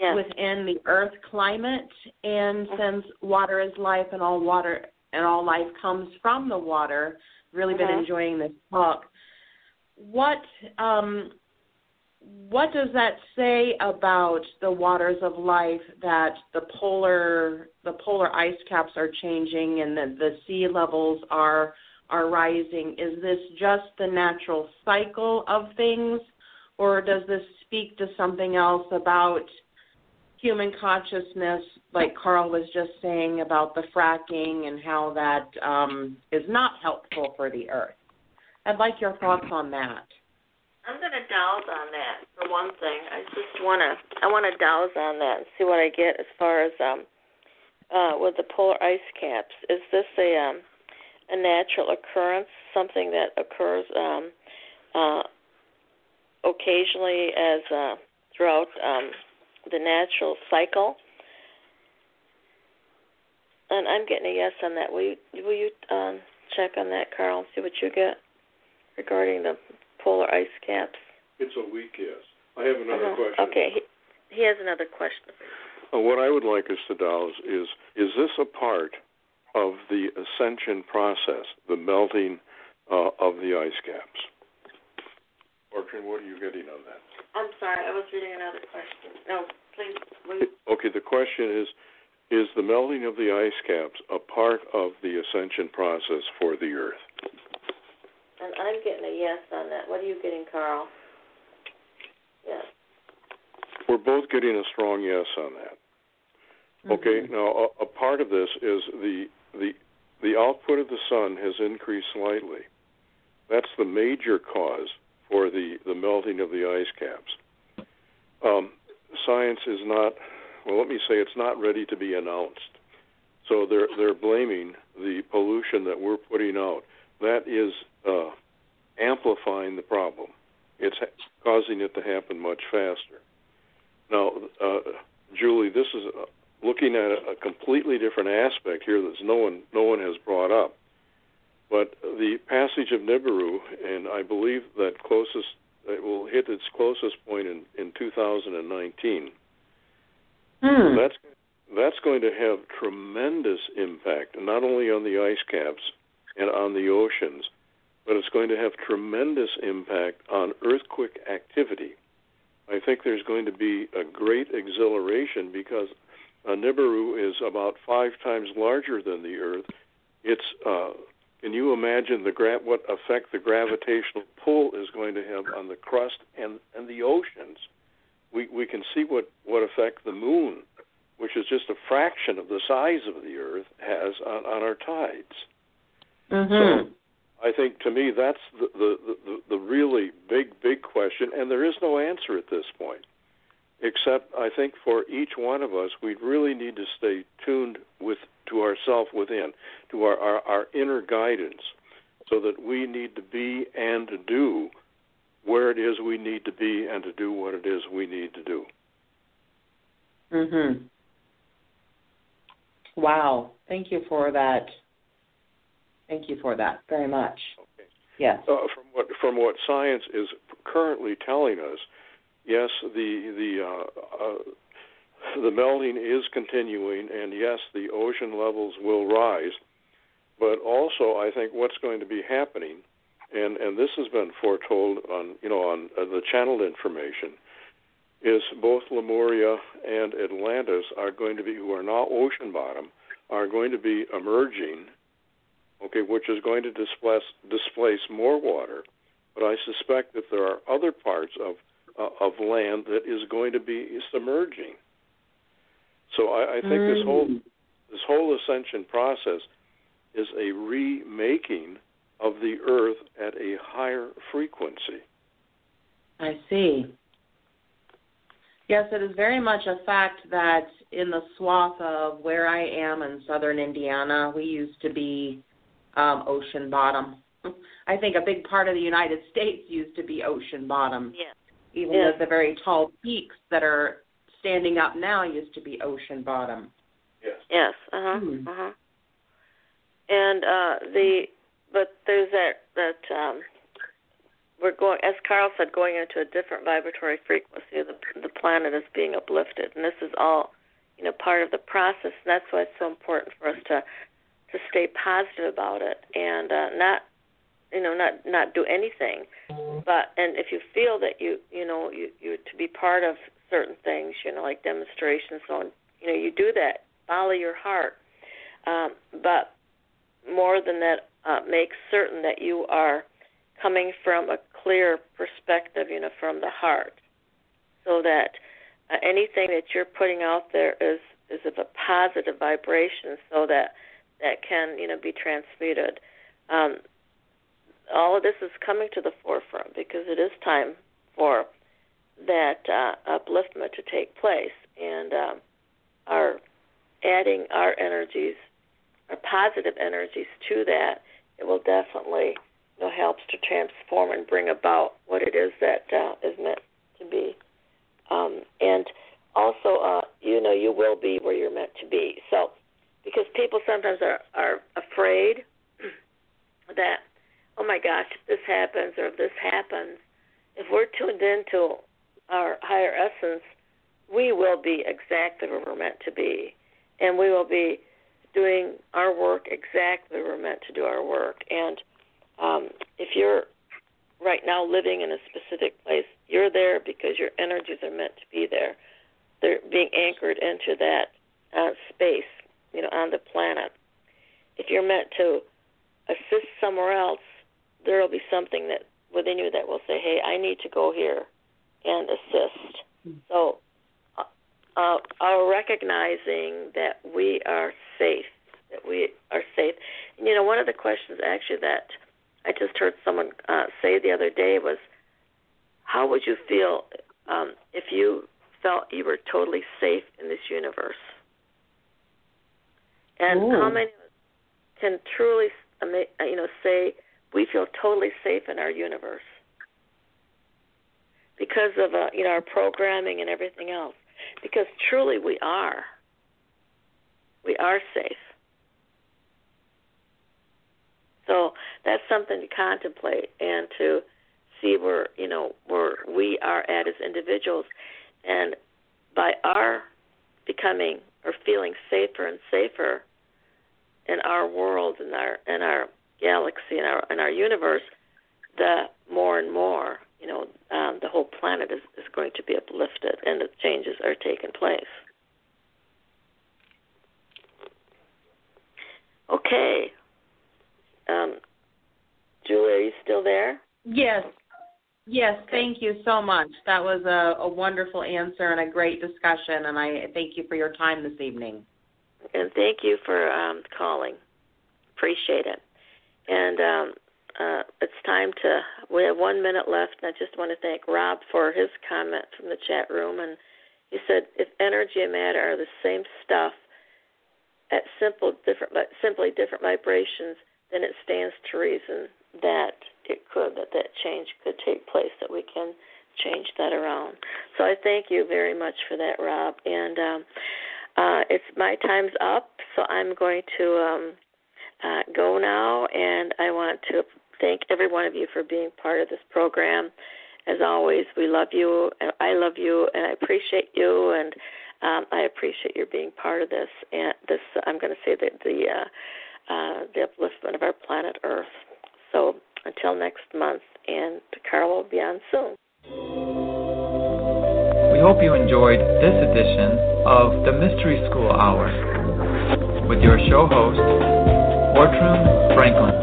yes. within the Earth climate. And since water is life and all water and all life comes from the water, really been Mhm. enjoying this talk. What um, what does that say about the waters of life that the polar the polar ice caps are changing and that the sea levels are are rising? Is this just the natural cycle of things, or does this speak to something else about human consciousness, like Carl was just saying about the fracking and how that um, is not helpful for the earth? I'd like your thoughts on that. I'm gonna douse on that for one thing. I just wanna I wanna douse on that and see what I get as far as um uh with the polar ice caps. Is this a um a natural occurrence, something that occurs um uh occasionally as uh throughout um the natural cycle? And I'm getting a yes on that. Will you will you um check on that, Carl, and see what you get regarding the polar ice caps? It's a weak yes. I have another Uh-huh. question. Okay, he, he has another question. Uh, what I would like us to douse is is this a part of the ascension process, the melting uh, of the ice caps? Ortrun, what are you getting on that? I'm sorry, I was reading another question. No, please, will? Okay, the question is is the melting of the ice caps a part of the ascension process for the earth? And I'm getting a yes on that. What are you getting, Carl? Yes. We're both getting a strong yes on that. Okay, now a, a part of this is the the the output of the sun has increased slightly. That's the major cause for the the melting of the ice caps. Um, science is not well. Let me say it's not ready to be announced. So they're they're blaming the pollution that we're putting out. That is uh, amplifying the problem. It's ha- causing it to happen much faster. Now, uh, Julie, this is looking at a, completely different aspect here that no one no one has brought up. But the passage of Nibiru, and I believe that closest it will hit its closest point in, in 2019. Hmm. That's that's going to have tremendous impact, not only on the ice caps and on the oceans, but it's going to have tremendous impact on earthquake activity. I think there's going to be a great exhilaration because uh, Nibiru is about five times larger than the Earth. It's uh, can you imagine the gra- what effect the gravitational pull is going to have on the crust and, and the oceans? We we can see what, what effect the moon, which is just a fraction of the size of the Earth, has on, on our tides. Mm-hmm. I think to me that's the, the the the really big big question, and there is no answer at this point. Except I think for each one of us, we really need to stay tuned with to ourself within, to our, our our inner guidance, so that we need to be and to do where it is we need to be and to do what it is we need to do. Mhm. Wow. Thank you for that. Thank you for that very much. Okay. Yes. Uh, from what from what science is currently telling us, yes, the the uh, uh, the melting is continuing, and yes, the ocean levels will rise. But also, I think what's going to be happening, and and this has been foretold on you know on uh, the channeled information, is both Lemuria and Atlantis are going to be who are now ocean bottom are going to be emerging okay, which is going to displace displace more water. But I suspect that there are other parts of uh, of land that is going to be submerging. So I, I think Mm. this whole this whole ascension process is a remaking of the Earth at a higher frequency. I see. Yes, it is very much a fact that in the swath of where I am in southern Indiana, we used to be um, ocean bottom. I think a big part of the United States used to be ocean bottom. Yes. Even Yes. the, the very tall peaks that are standing up now used to be ocean bottom. Yes. Yes. Uh huh. Hmm. Uh huh. And uh the but there's that that um we're going as Carl said going into a different vibratory frequency. The the planet is being uplifted, and this is all you know part of the process. And that's why it's so important for us to to stay positive about it and uh, not you know not not do anything. But and if you feel that you you know you you to be part of certain things, you know like demonstrations, so on, you know you do that. Follow your heart. Um, but more than that, uh, make certain that you are coming from a clear perspective, you know, from the heart, so that uh, anything that you're putting out there is is of a positive vibration, so that that can you know be transmuted. Um, all of this is coming to the forefront because it is time for that uh, upliftment to take place, and um, our adding our energies, our positive energies to that, it will definitely you know, helps to transform and bring about what it is that uh, is meant to be. Um, and also, uh, you know, you will be where you're meant to be. So, because people sometimes are are afraid that, oh my gosh, if this happens or if this happens, if we're tuned into our higher essence, we will be exactly where we're meant to be and we will be doing our work exactly where we're meant to do our work. And um, if you're right now living in a specific place, you're there because your energies are meant to be there. They're being anchored into that uh, space, you know, on the planet. If you're meant to assist somewhere else, there will be something that within you that will say, "Hey, I need to go here and assist." So uh, are recognizing that we are safe, that we are safe. And, you know, one of the questions actually that I just heard someone uh, say the other day was, how would you feel um, if you felt you were totally safe in this universe? And Ooh. how many can truly, ama- uh, you know, say we feel totally safe in our universe because of uh, you know our programming and everything else? because truly we are. We are safe. So that's something to contemplate and to see where you know where we are at as individuals, and by our becoming or feeling safer and safer in our world and our in our galaxy and our in our universe, the more and more you know, um, the whole planet is, is going to be uplifted and the changes are taking place. Okay. Um, Julie, are you still there? Yes. Yes, thank you so much. That was a, a wonderful answer and a great discussion, and I thank you for your time this evening. And thank you for um, calling. Appreciate it. And um, uh, it's time to. We have one minute left, and I just want to thank Rob for his comment from the chat room. And he said, if energy and matter are the same stuff at simple different, but simply different vibrations, then it stands to reason that it could, that that change could take place, that we can change that around. So I thank you very much for that, Rob. And um, uh, it's my time's up, so I'm going to um, uh, go now, and I want to thank every one of you for being part of this program. As always, we love you, and I love you, and I appreciate you, and um, I appreciate your being part of this. And this, I'm going to say that the uh, uh, the upliftment of our planet Earth. So until next month, and Carl will be on soon. We hope you enjoyed this edition of the Mystery School Hour with your show host, Ortrun Franklin,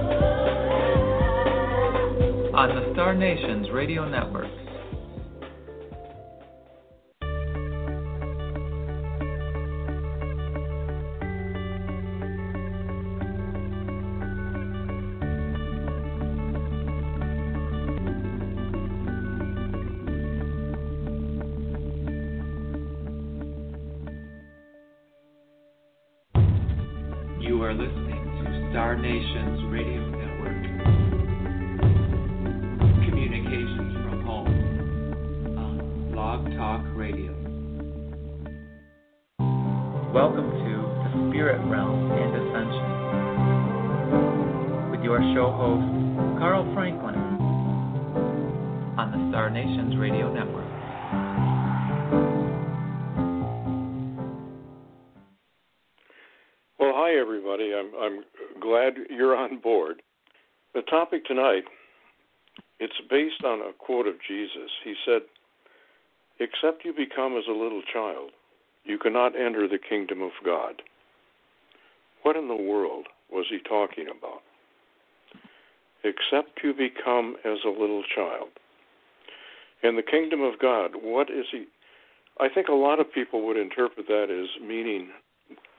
on the Star Nations Radio Network. Tonight it's based on a quote of Jesus. He said, "Except you become as a little child, you cannot enter the kingdom of God." What in the world was he talking about? Except you become as a little child. In the kingdom of God, what is he I think a lot of people would interpret that as meaning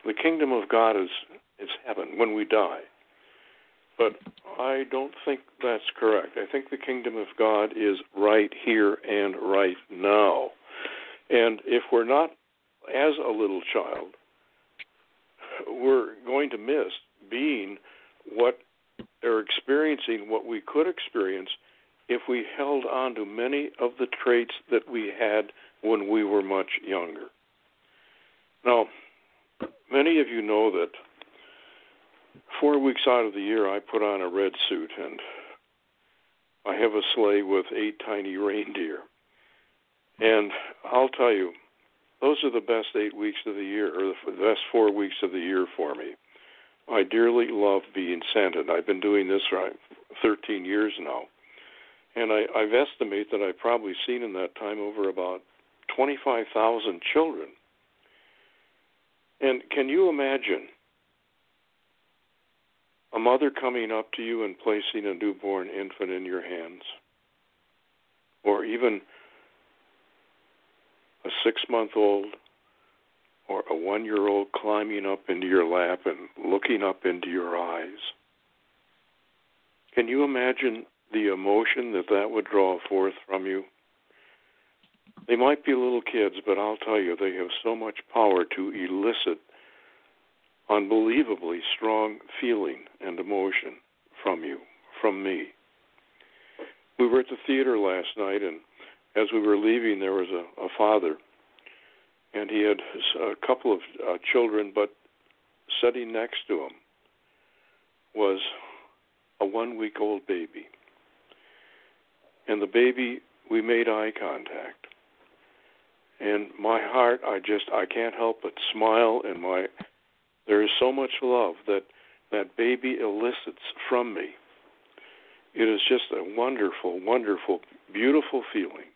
the kingdom of God is is heaven when we die. But I don't think that's correct. I think the kingdom of God is right here and right now. And if we're not as a little child, we're going to miss being what or experiencing what we could experience if we held on to many of the traits that we had when we were much younger. Now, Many of you know that four weeks out of the year I put on a red suit and I have a sleigh with eight tiny reindeer. And I'll tell you, those are the best eight weeks of the year, or the best four weeks of the year for me. I dearly love being Santa. I've been doing this for uh, 13 years now. And I, I've estimated that I've probably seen in that time over about 25,000 children and can you imagine a mother coming up to you and placing a newborn infant in your hands? Or even a six month old or a one year old climbing up into your lap and looking up into your eyes? Can you imagine the emotion that that would draw forth from you? They might be little kids, but I'll tell you, they have so much power to elicit unbelievably strong feeling and emotion from you, from me. We were at the theater last night, and as we were leaving, there was a, a father, and he had a couple of uh, children, but sitting next to him was a one week old baby. And the baby, we made eye contact and my heart i just i can't help but smile and my there is so much love that that baby elicits from me. It is just a wonderful wonderful beautiful feeling.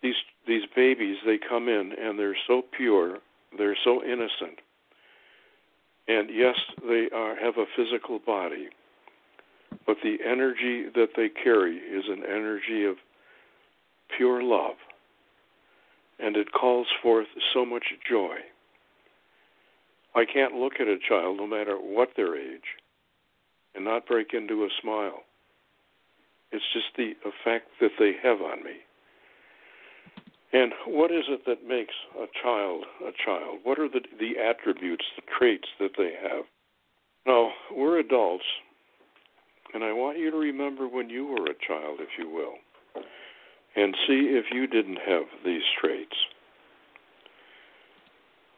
These these babies they come in and they're so pure they're so innocent. And yes they are have a physical body but the energy that they carry is an energy of pure love. And it calls forth so much joy. I can't look at a child, no matter what their age, and not break into a smile. It's just the effect that they have on me. And what is it that makes a child a child? What are the, the attributes, the traits that they have? Now, we're adults, and I want you to remember when you were a child, if you will and see if you didn't have these traits.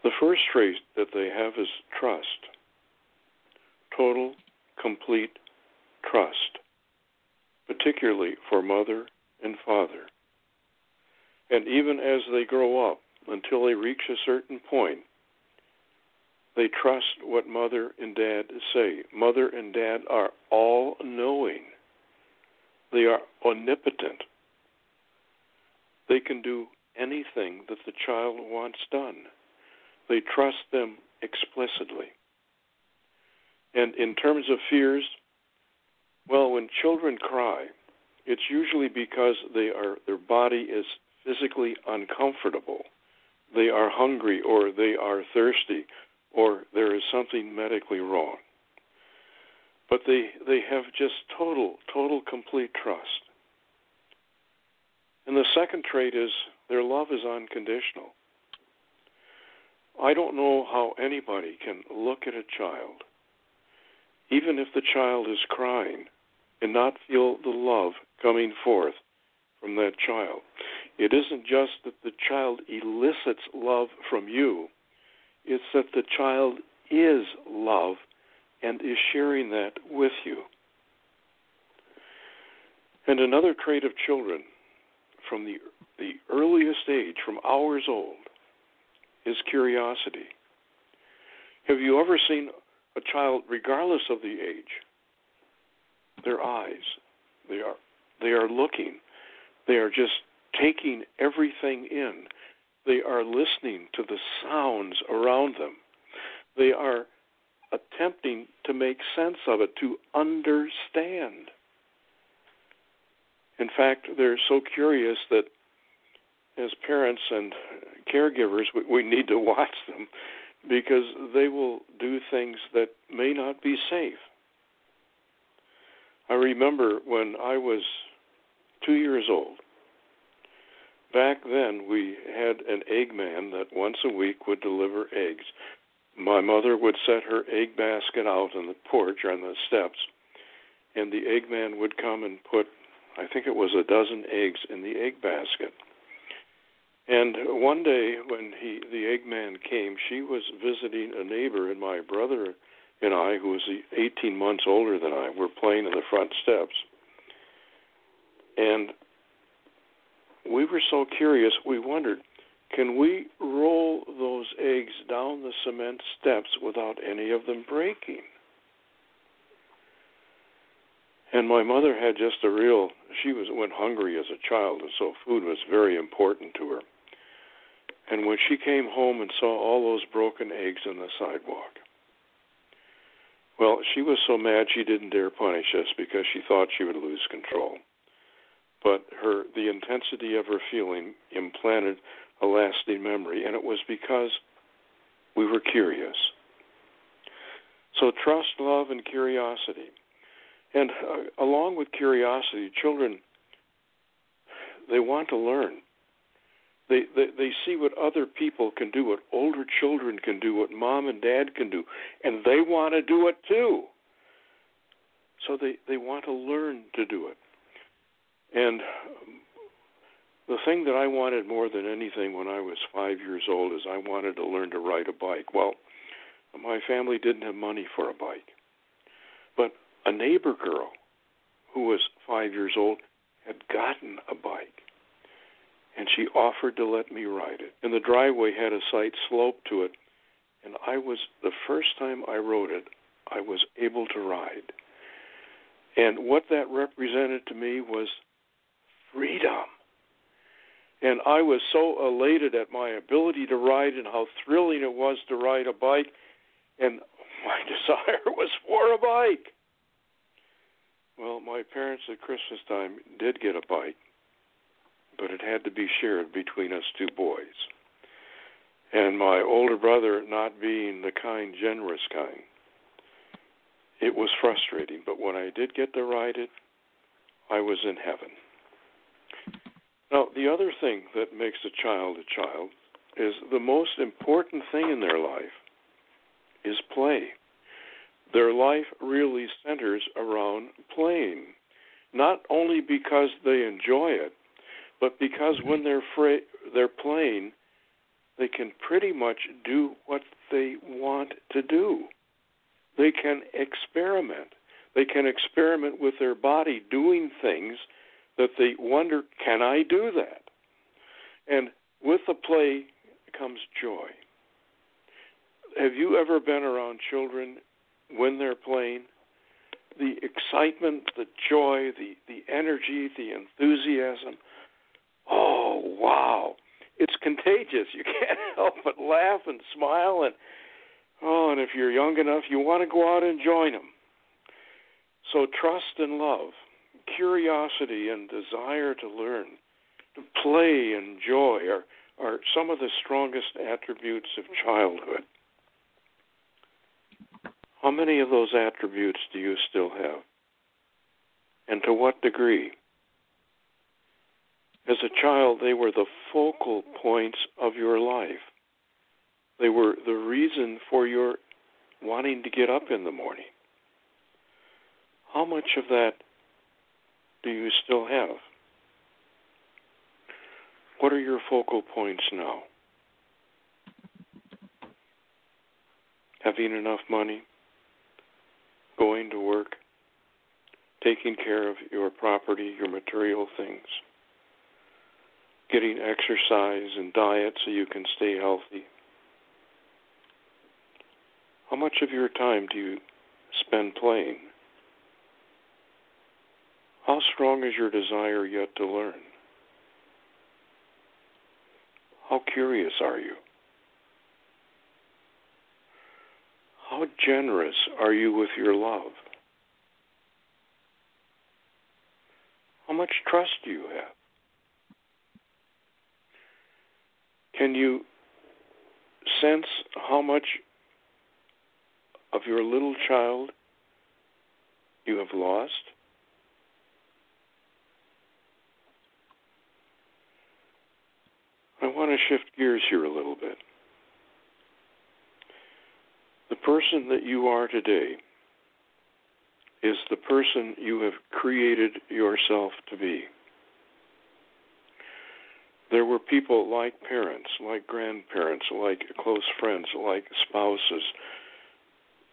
The first trait that they have is trust total, complete trust, particularly for mother and father. And even as they grow up, until they reach a certain point, they trust what mother and dad say. Mother and dad are all knowing, they are omnipotent. They can do anything that the child wants done. They trust them explicitly. And in terms of fears, well, when children cry, it's usually because they are their body is physically uncomfortable. They are hungry or they are thirsty or there is something medically wrong. But they they have just total total complete trust. And the second trait is their love is unconditional. I don't know how anybody can look at a child, even if the child is crying, and not feel the love coming forth from that child. It isn't just that the child elicits love from you, it's that the child is love and is sharing that with you. And another trait of children from the, the earliest age, from hours old, is curiosity. Have you ever seen a child, regardless of the age, their eyes, they are they are looking, they are just taking everything in. They are listening to the sounds around them. They are attempting to make sense of it, to understand. In fact, they're so curious that as parents and caregivers, we, we need to watch them because they will do things that may not be safe. I remember when I was two years old. Back then, we had an egg man that once a week would deliver eggs. My mother would set her egg basket out on the porch or on the steps, and the egg man would come and put, I think it was a dozen eggs in the egg basket. And one day when he the eggman came, she was visiting a neighbor, and my brother and I, who was 18 months older than I, were playing in the front steps. And we were so curious, we wondered, can we roll those eggs down the cement steps without any of them breaking? And my mother had just a real she was went hungry as a child and so food was very important to her. And when she came home and saw all those broken eggs on the sidewalk, well, she was so mad she didn't dare punish us because she thought she would lose control. But her the intensity of her feeling implanted a lasting memory, and it was because we were curious. So trust, love, and curiosity. And uh, along with curiosity, children they want to learn. They, they they see what other people can do, what older children can do, what mom and dad can do, and they want to do it too. So they they want to learn to do it. And um, the thing that I wanted more than anything when I was five years old is I wanted to learn to ride a bike. Well, my family didn't have money for a bike, but a neighbor girl who was five years old had gotten a bike and she offered to let me ride it. And the driveway had a slight slope to it, and I was the first time I rode it, I was able to ride. And what that represented to me was freedom. And I was so elated at my ability to ride and how thrilling it was to ride a bike. And my desire was for a bike. Well, my parents at Christmas time did get a bike but it had to be shared between us two boys. And my older brother not being the kind, generous kind, it was frustrating. But when I did get to ride it, I was in heaven. Now, the other thing that makes a child a child is the most important thing in their life is play. Their life really centers around playing, not only because they enjoy it, but because when they're fra- they're playing, they can pretty much do what they want to do. They can experiment. They can experiment with their body doing things that they wonder, can I do that? And with the play comes joy. Have you ever been around children when they're playing? The excitement, the joy, the, the energy, the enthusiasm oh wow, it's contagious. You can't help but laugh and smile and oh, and if you're young enough, you want to go out and join them. So trust and love, curiosity and desire to learn, to play and joy are are some of the strongest attributes of childhood. How many of those attributes do you still have? And to what degree? As a child, they were the focal points of your life. They were the reason for your wanting to get up in the morning. How much of that do you still have? What are your focal points now? Having enough money, going to work, taking care of your property, your material things, getting exercise and diet so you can stay healthy. How much of your time do you spend playing? How strong is your desire yet to learn? How curious are you? How generous are you with your love? How much trust do you have? Can you sense how much of your little child you have lost? I want to shift gears here a little bit. The person that you are today is the person you have created yourself to be. There were people like parents, like grandparents, like close friends, like spouses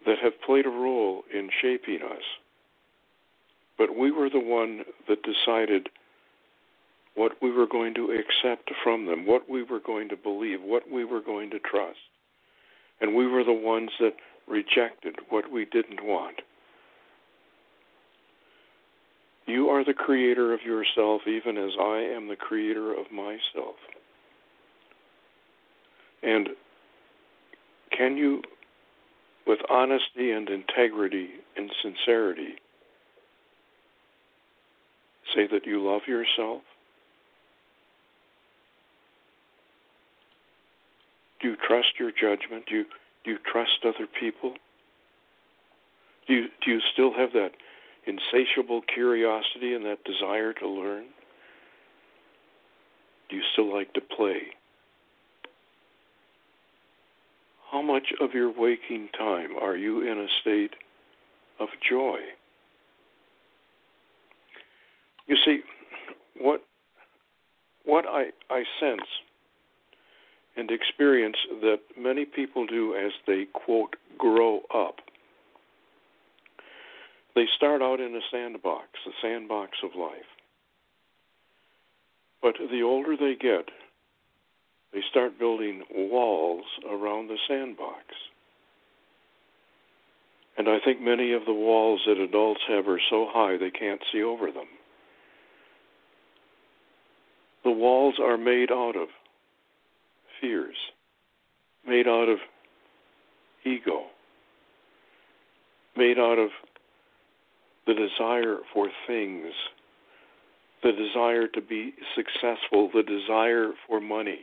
that have played a role in shaping us. But we were the one that decided what we were going to accept from them, what we were going to believe, what we were going to trust. And we were the ones that rejected what we didn't want. You are the creator of yourself, even as I am the creator of myself. And can you, with honesty and integrity and sincerity, say that you love yourself? Do you trust your judgment? Do you, do you trust other people? Do you, do you still have that insatiable curiosity and that desire to learn? Do you still like to play? How much of your waking time are you in a state of joy? You see, what what I, I sense and experience that many people do as they quote grow up they start out in a sandbox, the sandbox of life. But the older they get, they start building walls around the sandbox. And I think many of the walls that adults have are so high they can't see over them. The walls are made out of fears, made out of ego, made out of the desire for things, the desire to be successful, the desire for money.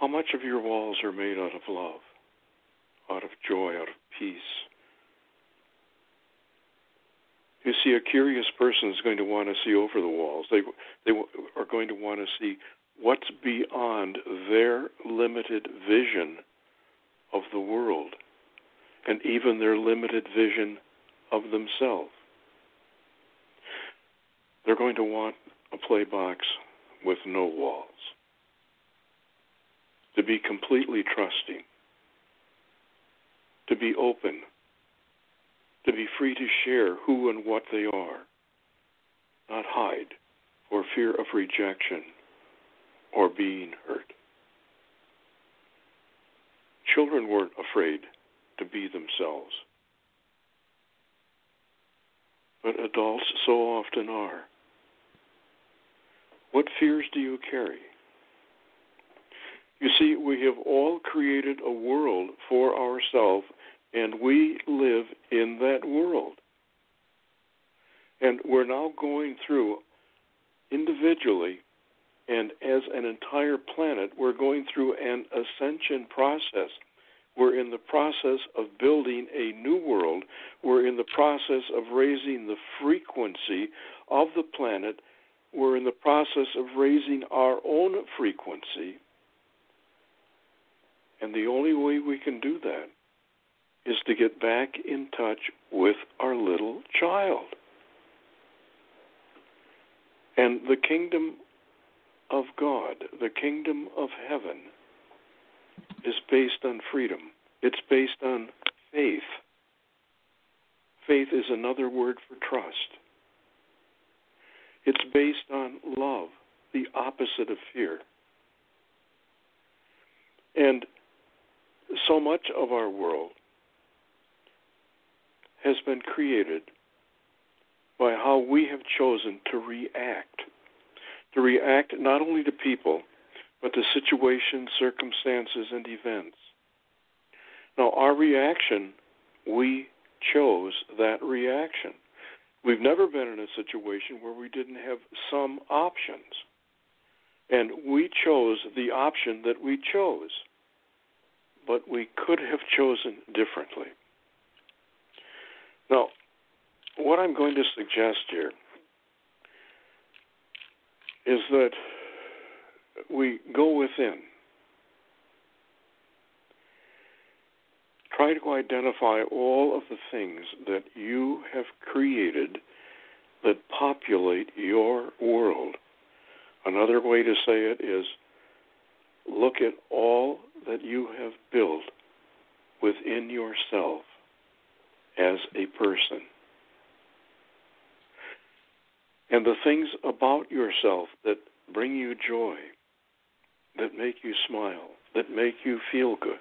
How much of your walls are made out of love, out of joy, out of peace? You see, a curious person is going to want to see over the walls. They they are going to want to see what's beyond their limited vision of the world and even their limited vision of themselves. They're going to want a play box with no walls, to be completely trusting, to be open, to be free to share who and what they are, not hide for fear of rejection or being hurt. Children weren't afraid to be themselves. But adults so often are. What fears do you carry? You see, we have all created a world for ourselves, and we live in that world. And we're now going through individually and as an entire planet, we're going through an ascension process we're in the process of building a new world. We're in the process of raising the frequency of the planet we're in the process of raising our own frequency. And the only way we can do that is to get back in touch with our little child. And the kingdom of God, the kingdom of heaven, is based on freedom. It's based on faith. Faith is another word for trust. It's based on love, the opposite of fear. And so much of our world has been created by how we have chosen to react. To react not only to people, but to situations, circumstances, and events. Now, our reaction, we chose that reaction. We've never been in a situation where we didn't have some options. And we chose the option that we chose. But we could have chosen differently. Now, what I'm going to suggest here is that we go within. Try to identify all of the things that you have created that populate your world. Another way to say it is look at all that you have built within yourself as a person. And the things about yourself that bring you joy, that make you smile, that make you feel good,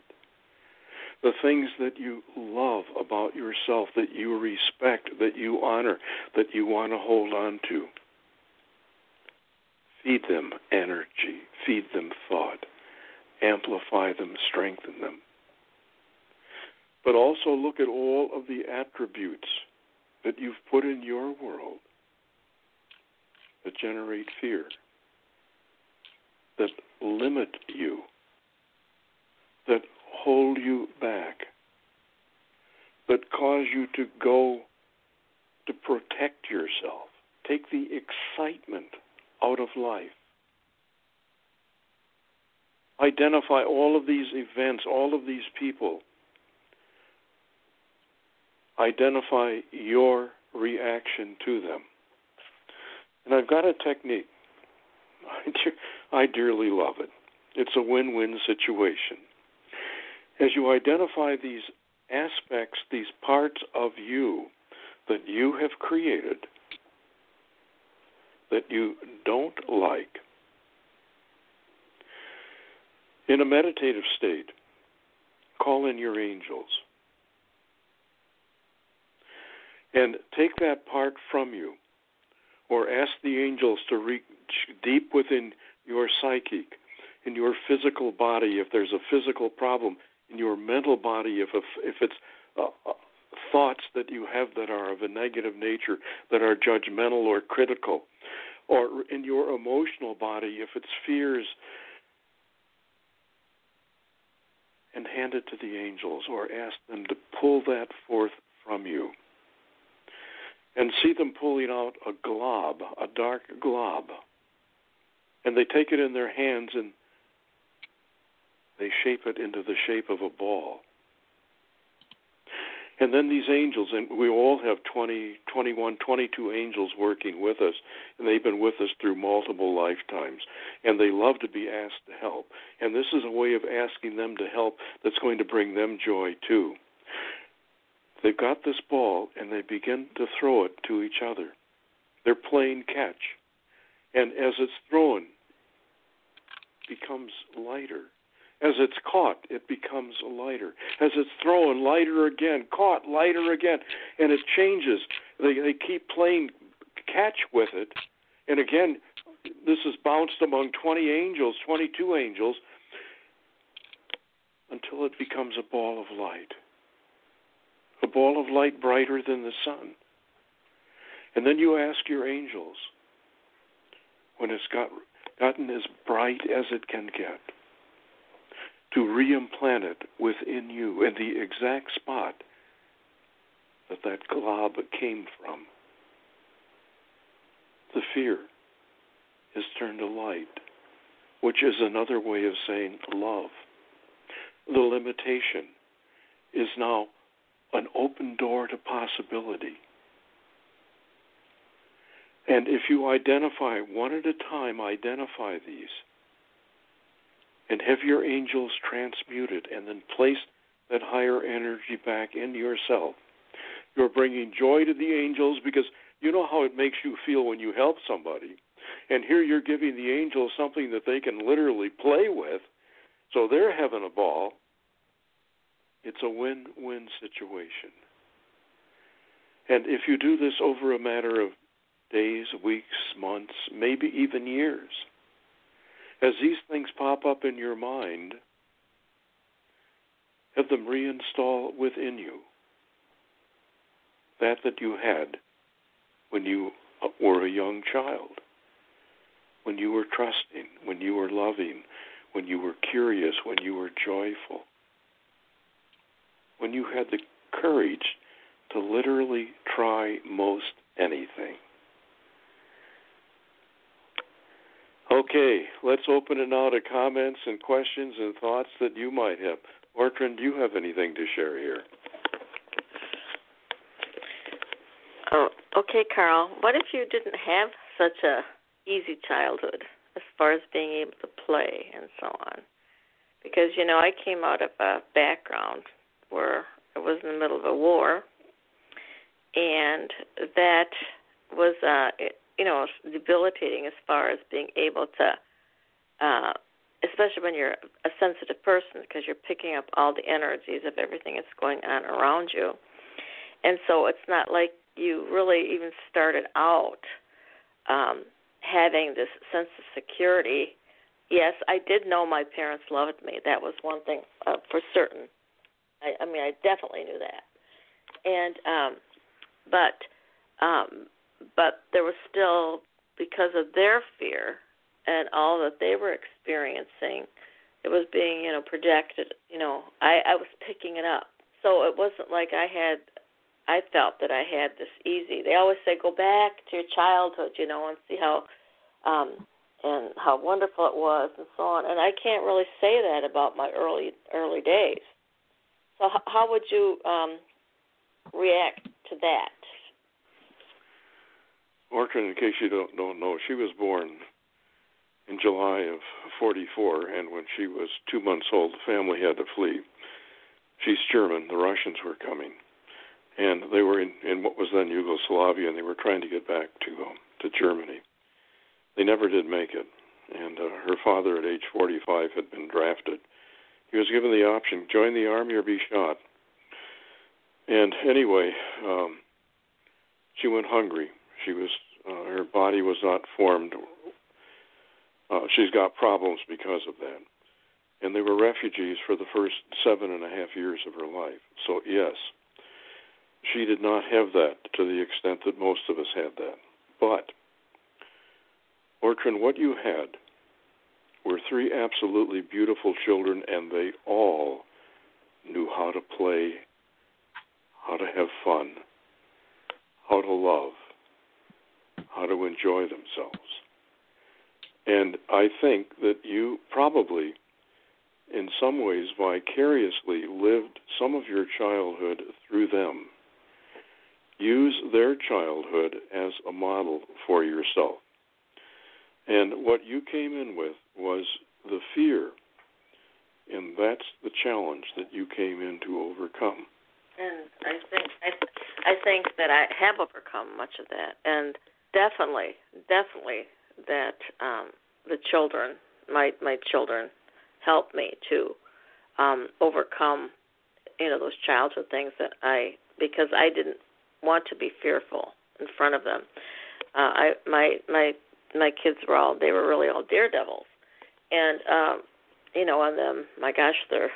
the things that you love about yourself, that you respect, that you honor, that you want to hold on to. Feed them energy, feed them thought, amplify them, strengthen them. But also look at all of the attributes that you've put in your world that generate fear, that limit you, that hold you back, that cause you to go to protect yourself. Take the excitement out of life. Identify all of these events, all of these people. Identify your reaction to them. And I've got a technique. I dearly love it. It's a win win situation. As you identify these aspects, these parts of you that you have created that you don't like, in a meditative state, call in your angels. And take that part from you or ask the angels to reach deep within your psychic, in your physical body, if there's a physical problem, in your mental body, if if it's uh, uh, thoughts that you have that are of a negative nature, that are judgmental or critical, or in your emotional body, if it's fears, and hand it to the angels, or ask them to pull that forth from you and see them pulling out a glob, a dark glob. And they take it in their hands and they shape it into the shape of a ball. And then these angels, and we all have 20, 21, 22 angels working with us, and they've been with us through multiple lifetimes. And they love to be asked to help. And this is a way of asking them to help that's going to bring them joy too. They've got this ball and they begin to throw it to each other. They're playing catch. And as it's thrown, becomes lighter. As it's caught, it becomes lighter. As it's thrown, lighter again, caught, lighter again. And it changes. They, they keep playing catch with it. And again, this is bounced among 20 angels, 22 angels, until it becomes a ball of light a ball of light brighter than the sun. And then you ask your angels, when it's got, gotten as bright as it can get, to reimplant it within you in the exact spot that that glob came from. The fear, is turned to light, which is another way of saying love. The limitation is now an open door to possibility. And if you identify one at a time, identify these and have your angels transmute it and then place that higher energy back into yourself. You're bringing joy to the angels because you know how it makes you feel when you help somebody. And here you're giving the angels something that they can literally play with. So they're having a ball. It's a win win situation. And if you do this over a matter of days, weeks, months, maybe even years, as these things pop up in your mind, have them reinstall within you. That that you had when you uh, were a young child, when you were trusting, when you were loving, when you were curious, when you were joyful, when you had the courage to literally try most anything. Okay, let's open it now to comments and questions and thoughts that you might have. Ortrun, do you have anything to share here? Oh, okay, Carl. What if you didn't have such a easy childhood as far as being able to play and so on? Because you know, I came out of a background where I was in the middle of a war, and that was uh, you know debilitating as far as being able to uh especially when you're a sensitive person because you're picking up all the energies of everything that's going on around you. And so it's not like you really even started out um having this sense of security. Yes i did know my parents loved me. That was one thing uh, for certain. I i mean i definitely knew that. And um but um but there was still because of their fear and all that they were experiencing it was being you know projected you know i i was picking it up. So it wasn't like i had i felt that i had this easy. They always say go back to your childhood you know and see how um and how wonderful it was and so on. And i can't really say that about my early early days. So how, how would you um react to that Ortrun, in case you don't don't know, she was born in July of '44, and when she was two months old, the family had to flee. She's German. The Russians were coming, and they were in, in what was then Yugoslavia, and they were trying to get back to um, to Germany. They never did make it, and uh, her father, at age 45, had been drafted. He was given the option: join the army or be shot. And anyway, um, she went hungry she was uh, her body was not formed. Uh, she's got problems because of that, and they were refugees for the first seven and a half years of her life. So yes, she did not have that to the extent that most of us had that. But Ortrun, what you had were three absolutely beautiful children, and they all knew how to play, how to have fun, how to love how to enjoy themselves. And I think that you probably, in some ways, vicariously lived some of your childhood through them. Use their childhood as a model for yourself. And what you came in with was the fear, and that's the challenge that you came in to overcome. And I think I, I think that I have overcome much of that, and definitely, definitely that um, the children, my my children, helped me to um, overcome, you know, those childhood things that I because I didn't want to be fearful in front of them. Uh, I my my my kids were all they were really all daredevils, and um, you know, on them, my gosh, they're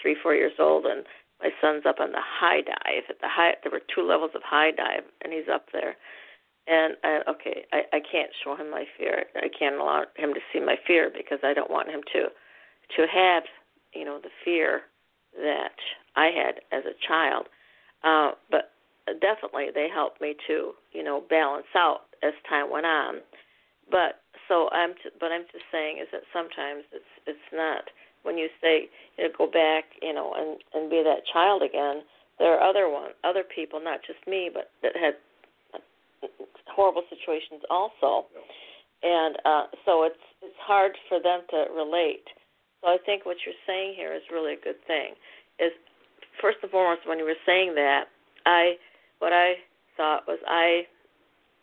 three four years old and my son's up on the high dive at the high there were two levels of high dive and he's up there and uh, okay, I, I can't show him my fear. I can't allow him to see my fear because I don't want him to to have you know the fear that I had as a child. Uh, but definitely they helped me to you know balance out as time went on. But so I'm, t- but I'm just saying is that sometimes it's it's not when you say you know go back you know and and be that child again. There are other one other people, not just me, but that had horrible situations also, and uh, so it's it's hard for them to relate. So I think what you're saying here is really a good thing. Is first and foremost when you were saying that, I what I thought was I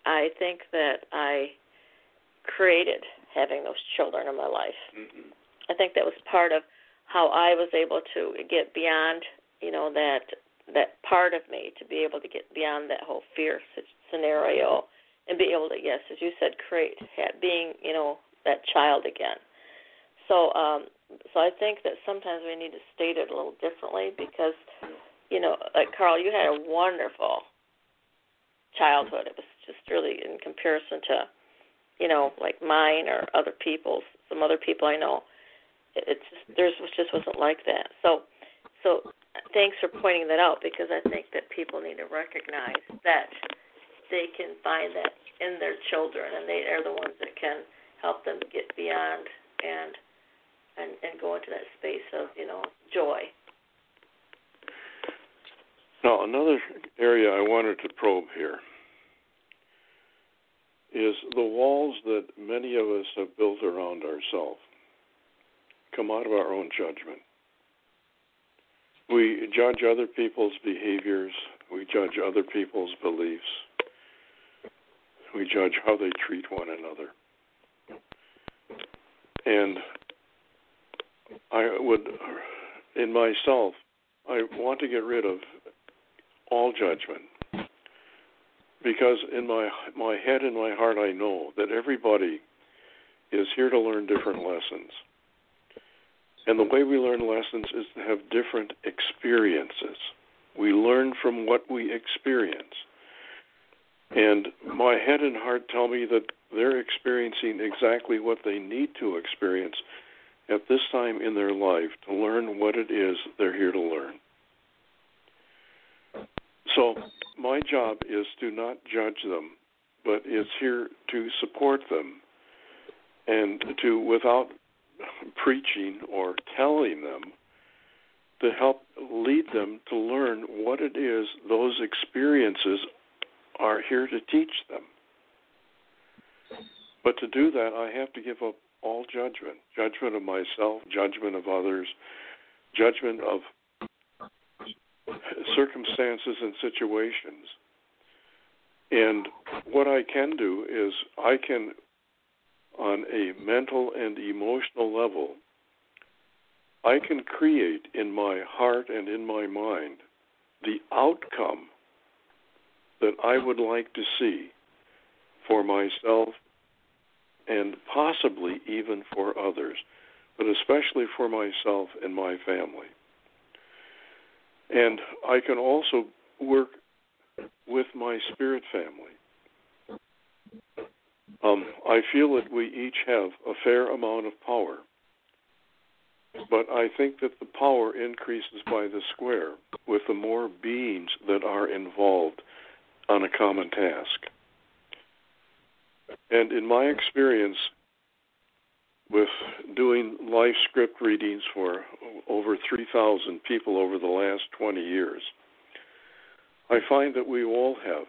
I think that I created having those children in my life. Mm-hmm. I think that was part of how I was able to get beyond, you know, that that part of me to be able to get beyond that whole fear scenario and be able to, yes, as you said, create being, you know, that child again. So, um, so I think that sometimes we need to state it a little differently because, you know, like Carl, you had a wonderful childhood. It was just really in comparison to, you know, like mine or other people's, some other people I know. It, it's just there's just wasn't like that. So, so thanks for pointing that out because I think that people need to recognize that they can find that in their children and they are the ones that can help them get beyond and and and go into that space of you know joy. Now, another area I wanted to probe here is the walls that many of us have built around ourselves come out of our own judgment. We judge other people's behaviors, we judge other people's beliefs, we judge how they treat one another. And I would, in myself, I want to get rid of all judgment because in my my head and my heart I know that everybody is here to learn different lessons. And the way we learn lessons is to have different experiences. We learn from what we experience. And my head and heart tell me that they're experiencing exactly what they need to experience at this time in their life to learn what it is they're here to learn. So, my job is to not judge them, but is here to support them and to, without preaching or telling them, to help lead them to learn what it is those experiences are here to teach them. But to do that, I have to give up all judgment judgment of myself, judgment of others, judgment of circumstances and situations. And what I can do is I can, on a mental and emotional level, I can create in my heart and in my mind the outcome that I would like to see for myself and possibly even for others, but especially for myself and my family. And I can also work with my spirit family. Um, I feel that we each have a fair amount of power, but I think that the power increases by the square with the more beings that are involved on a common task. And in my experience with doing life script readings for over 3,000 people over the last 20 years, I find that we all have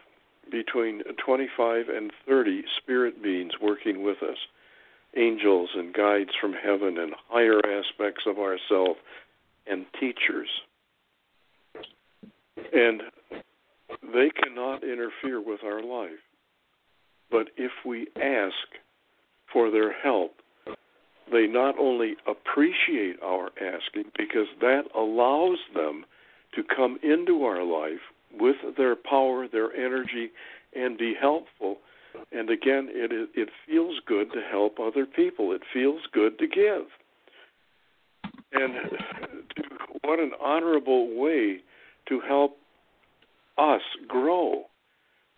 between 25 and 30 spirit beings working with us, angels and guides from heaven and higher aspects of ourself and teachers. And they cannot interfere with our life. But if we ask for their help, they not only appreciate our asking, because that allows them to come into our life with their power, their energy, and be helpful. And again, it it feels good to help other people. It feels good to give. And what an honorable way to help us grow,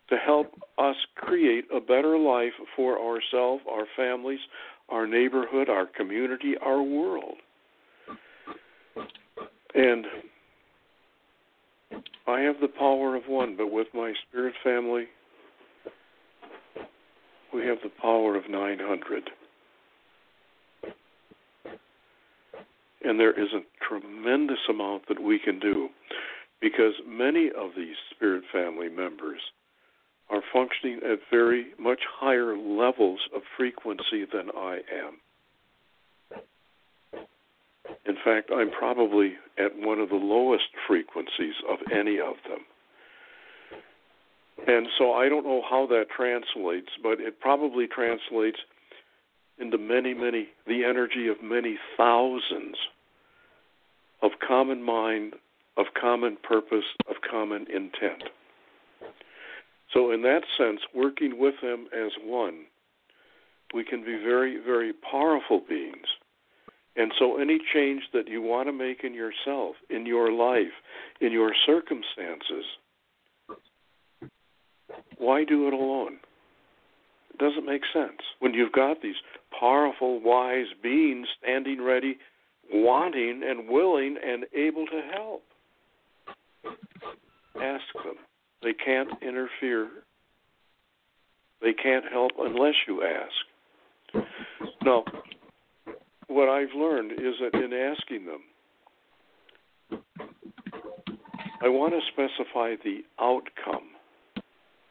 to help us create a better life for ourselves, our families, our neighborhood, our community, our world. And I have the power of one, but with my spirit family, we have the power of 900. And there is a tremendous amount that we can do because many of these spirit family members are functioning at very much higher levels of frequency than I am. In fact, I'm probably at one of the lowest frequencies of any of them. And so I don't know how that translates, but it probably translates into many, many, the energy of many thousands of common mind, of common purpose, of common intent. So, in that sense, working with them as one, we can be very, very powerful beings. And so, any change that you want to make in yourself, in your life, in your circumstances, why do it alone? It doesn't make sense. When you've got these powerful, wise beings standing ready, wanting and willing and able to help, ask them. They can't interfere. They can't help unless you ask. Now, what I've learned is that in asking them, I want to specify the outcome,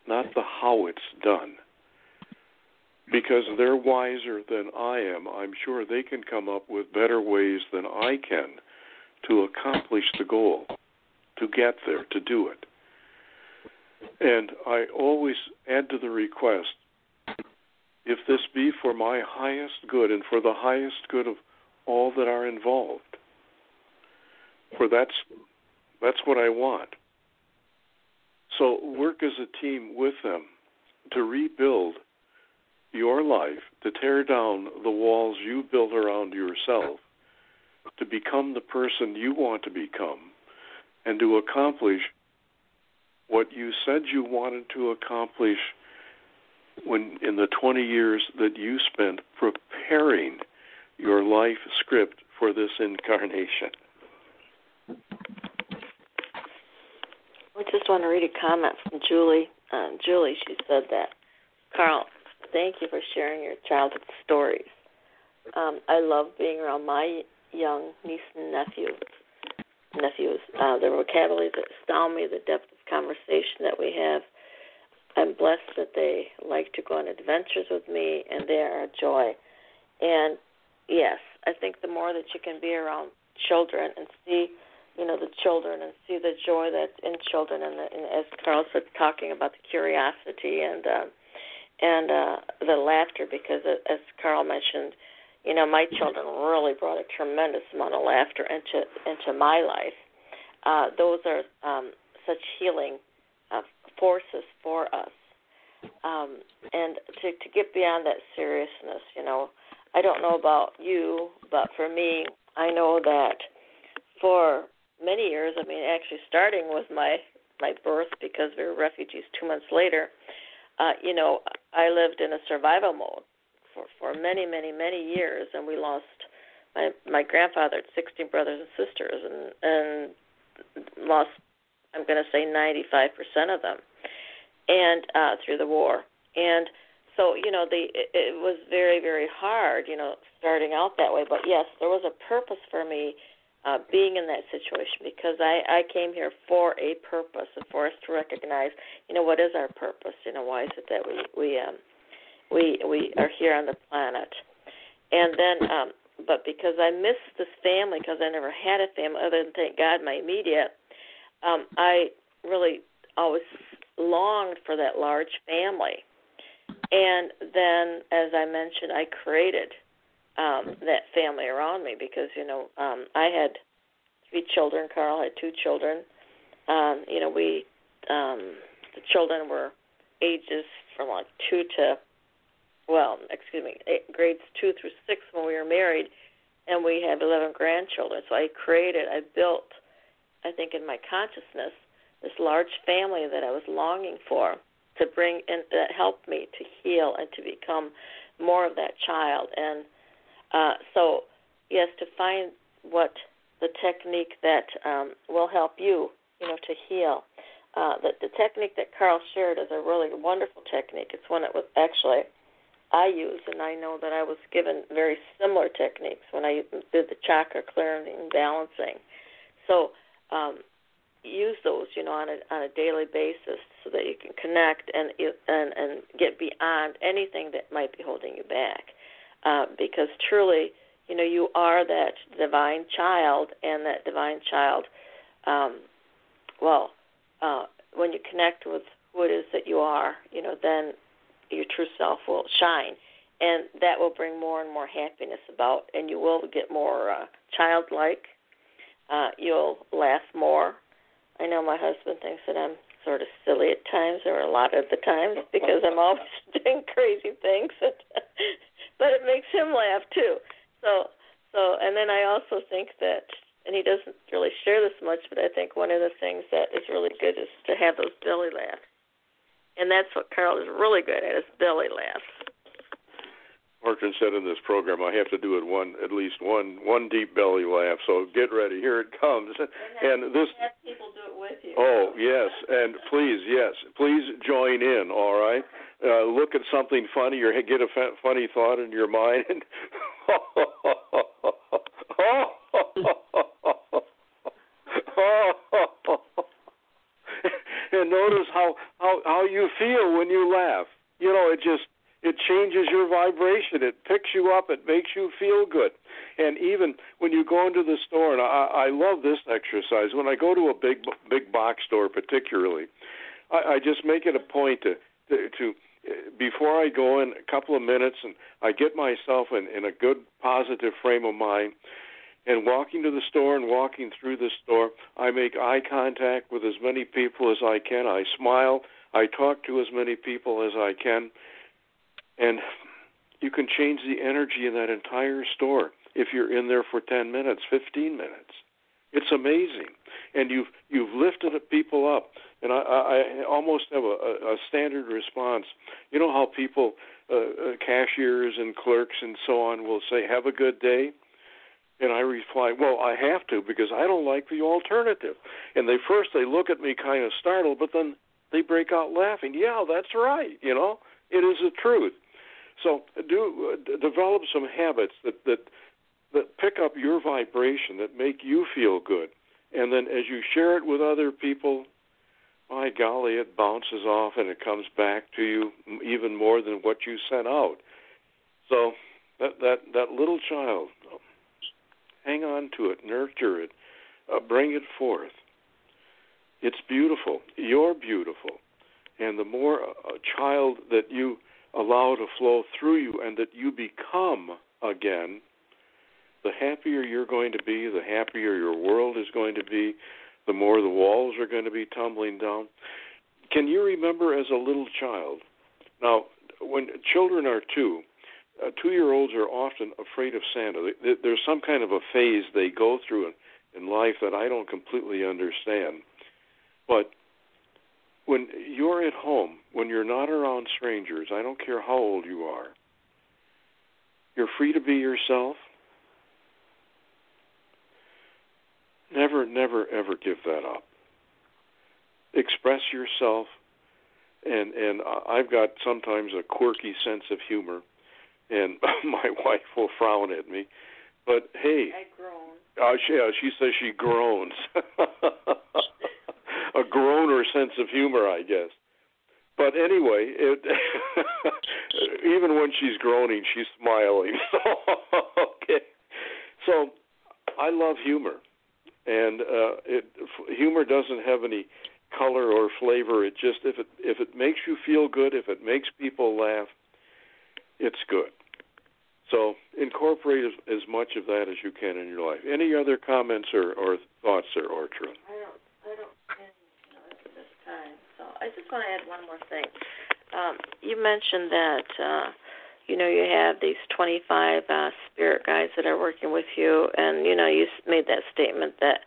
not the how it's done. Because they're wiser than I am, I'm sure they can come up with better ways than I can to accomplish the goal, to get there, to do it. And I always add to the request if this be for my highest good and for the highest good of all that are involved. For that's that's what I want. So work as a team with them to rebuild your life, to tear down the walls you built around yourself, to become the person you want to become, and to accomplish what you said you wanted to accomplish when in the 20 years that you spent preparing your life script for this incarnation. I just want to read a comment from Julie. Uh, Julie, she said that, Carl, thank you for sharing your childhood stories. Um, I love being around my young niece and nephew nephews. Uh, their vocabulary that astound me, the depth of conversation that we have. I'm blessed that they like to go on adventures with me, and they are a joy. And yes, I think the more that you can be around children and see, you know, the children and see the joy that's in children, and, the, and as Carl said, talking about the curiosity and uh, and uh, the laughter, because as Carl mentioned, you know, my children really brought a tremendous amount of laughter into into my life. Uh, those are um, such healing uh, forces for us. Um, and to to get beyond that seriousness, you know, I don't know about you, but for me, I know that for many years, I mean, actually starting with my my birth because we were refugees two months later, uh, you know, I lived in a survival mode for for many many many years, and we lost my my grandfather had 16 brothers and sisters, and and lost I'm going to say 95 percent of them, and uh, through the war, and so you know the it, it was very very hard, you know, starting out that way. But yes, there was a purpose for me. Uh, being in that situation because I, I came here for a purpose and for us to recognize, you know, what is our purpose? You know, why is it that we we um, we we are here on the planet. And then, um, but because I miss this family, because I never had a family other than thank God my immediate, um, I really always longed for that large family. And then, as I mentioned, I created um, that family around me because you know um, I had three children. Carl had two children. Um, you know, we um, the children were ages from like two to well, excuse me, eight, grades two through six when we were married, and we have 11 grandchildren. So I created, I built, I think, in my consciousness, this large family that I was longing for to bring in that helped me to heal and to become more of that child. And uh, so, yes, to find what the technique that um, will help you, you know, to heal. Uh, the, the technique that Carl shared is a really wonderful technique. It's one that was actually I use, and I know that I was given very similar techniques when I did the chakra clearing and balancing. So um, use those, you know, on a on a daily basis, so that you can connect and and and get beyond anything that might be holding you back. Uh, because truly, you know, you are that divine child, and that divine child, um, well, uh, when you connect with who it is that you are, you know, then your true self will shine, and that will bring more and more happiness about, and you will get more uh, childlike. Uh, you'll laugh more. I know my husband thinks that I'm sort of silly at times, or a lot of the times, because I'm always doing crazy things. but it makes him laugh too. So, so, and then I also think that, and he doesn't really share this much, but I think one of the things that is really good is to have those belly laughs and that's what Carl is really good at is belly laughs. Martin said in this program, I have to do it one at least one one deep belly laugh. So get ready, here it comes. And, and this have people do it with you. Oh yes, and please yes, please join in. All right, uh, look at something funny or get a f- funny thought in your mind. And and notice how how how you feel when you laugh. You know, it just it changes your vibration. It picks you up. It makes you feel good. And even when you go into the store, and I, I love this exercise. When I go to a big big box store, particularly, I, I just make it a point to to, to before I go in a couple of minutes and I get myself in, in a good positive frame of mind and walking to the store and walking through the store, I make eye contact with as many people as I can. I smile. I talk to as many people as I can. And you can change the energy in that entire store if you're in there for 10 minutes, 15 minutes. It's amazing. And you've you've lifted people up. And I, I almost have a, a standard response. You know how people, uh, uh, cashiers and clerks and so on, will say, "Have a good day." And I reply, "Well, I have to because I don't like the alternative." And they first they look at me kind of startled, but then they break out laughing. Yeah, that's right. You know, it is the truth. So do uh, develop some habits that that that pick up your vibration that make you feel good, and then as you share it with other people, my golly, it bounces off and it comes back to you even more than what you sent out. So that that that little child Hang on to it, nurture it, uh, bring it forth. It's beautiful. You're beautiful. And the more a child that you allow to flow through you and that you become again, the happier you're going to be, the happier your world is going to be, the more the walls are going to be tumbling down. Can you remember as a little child? Now, when children are two, uh, two year olds are often afraid of Santa. There's some kind of a phase they go through in, in life that I don't completely understand. But when you're at home, when you're not around strangers, I don't care how old you are, you're free to be yourself. Never, never, ever give that up. Express yourself, and and I've got sometimes a quirky sense of humor and my wife will frown at me. But hey, I groan. Uh, she, yeah, she says she groans. a groaner sense of humor, I guess. But anyway, it, even when she's groaning, she's smiling. So okay, so I love humor, and uh, it humor doesn't have any color or flavor. It just if it if it makes you feel good, if it makes people laugh, it's good. So incorporate as, as much of that as you can in your life. Any other comments or, or thoughts, Sir Ortrun? I don't, I don't any at this time. So I just want to add one more thing. Um, you mentioned that uh, you know you have these 25 uh, spirit guides that are working with you, and you know you made that statement that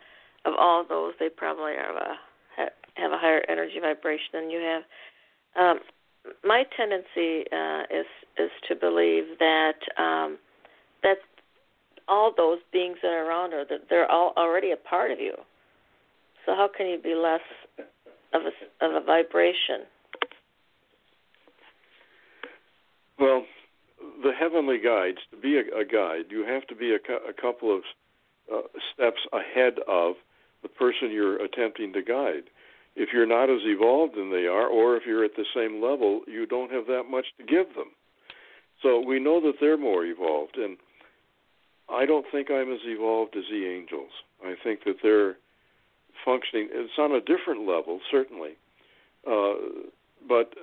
of all those, they probably have a have a higher energy vibration than you have. Um, my tendency uh, is is to believe that um, that all those beings that are around her that they're all already a part of you. So how can you be less of a of a vibration? Well, the heavenly guides, to be a, a guide, you have to be a, a couple of uh, steps ahead of the person you're attempting to guide. If you're not as evolved than they are, or if you're at the same level, you don't have that much to give them. So we know that they're more evolved, and I don't think I'm as evolved as the angels. I think that they're functioning. It's on a different level, certainly, uh, but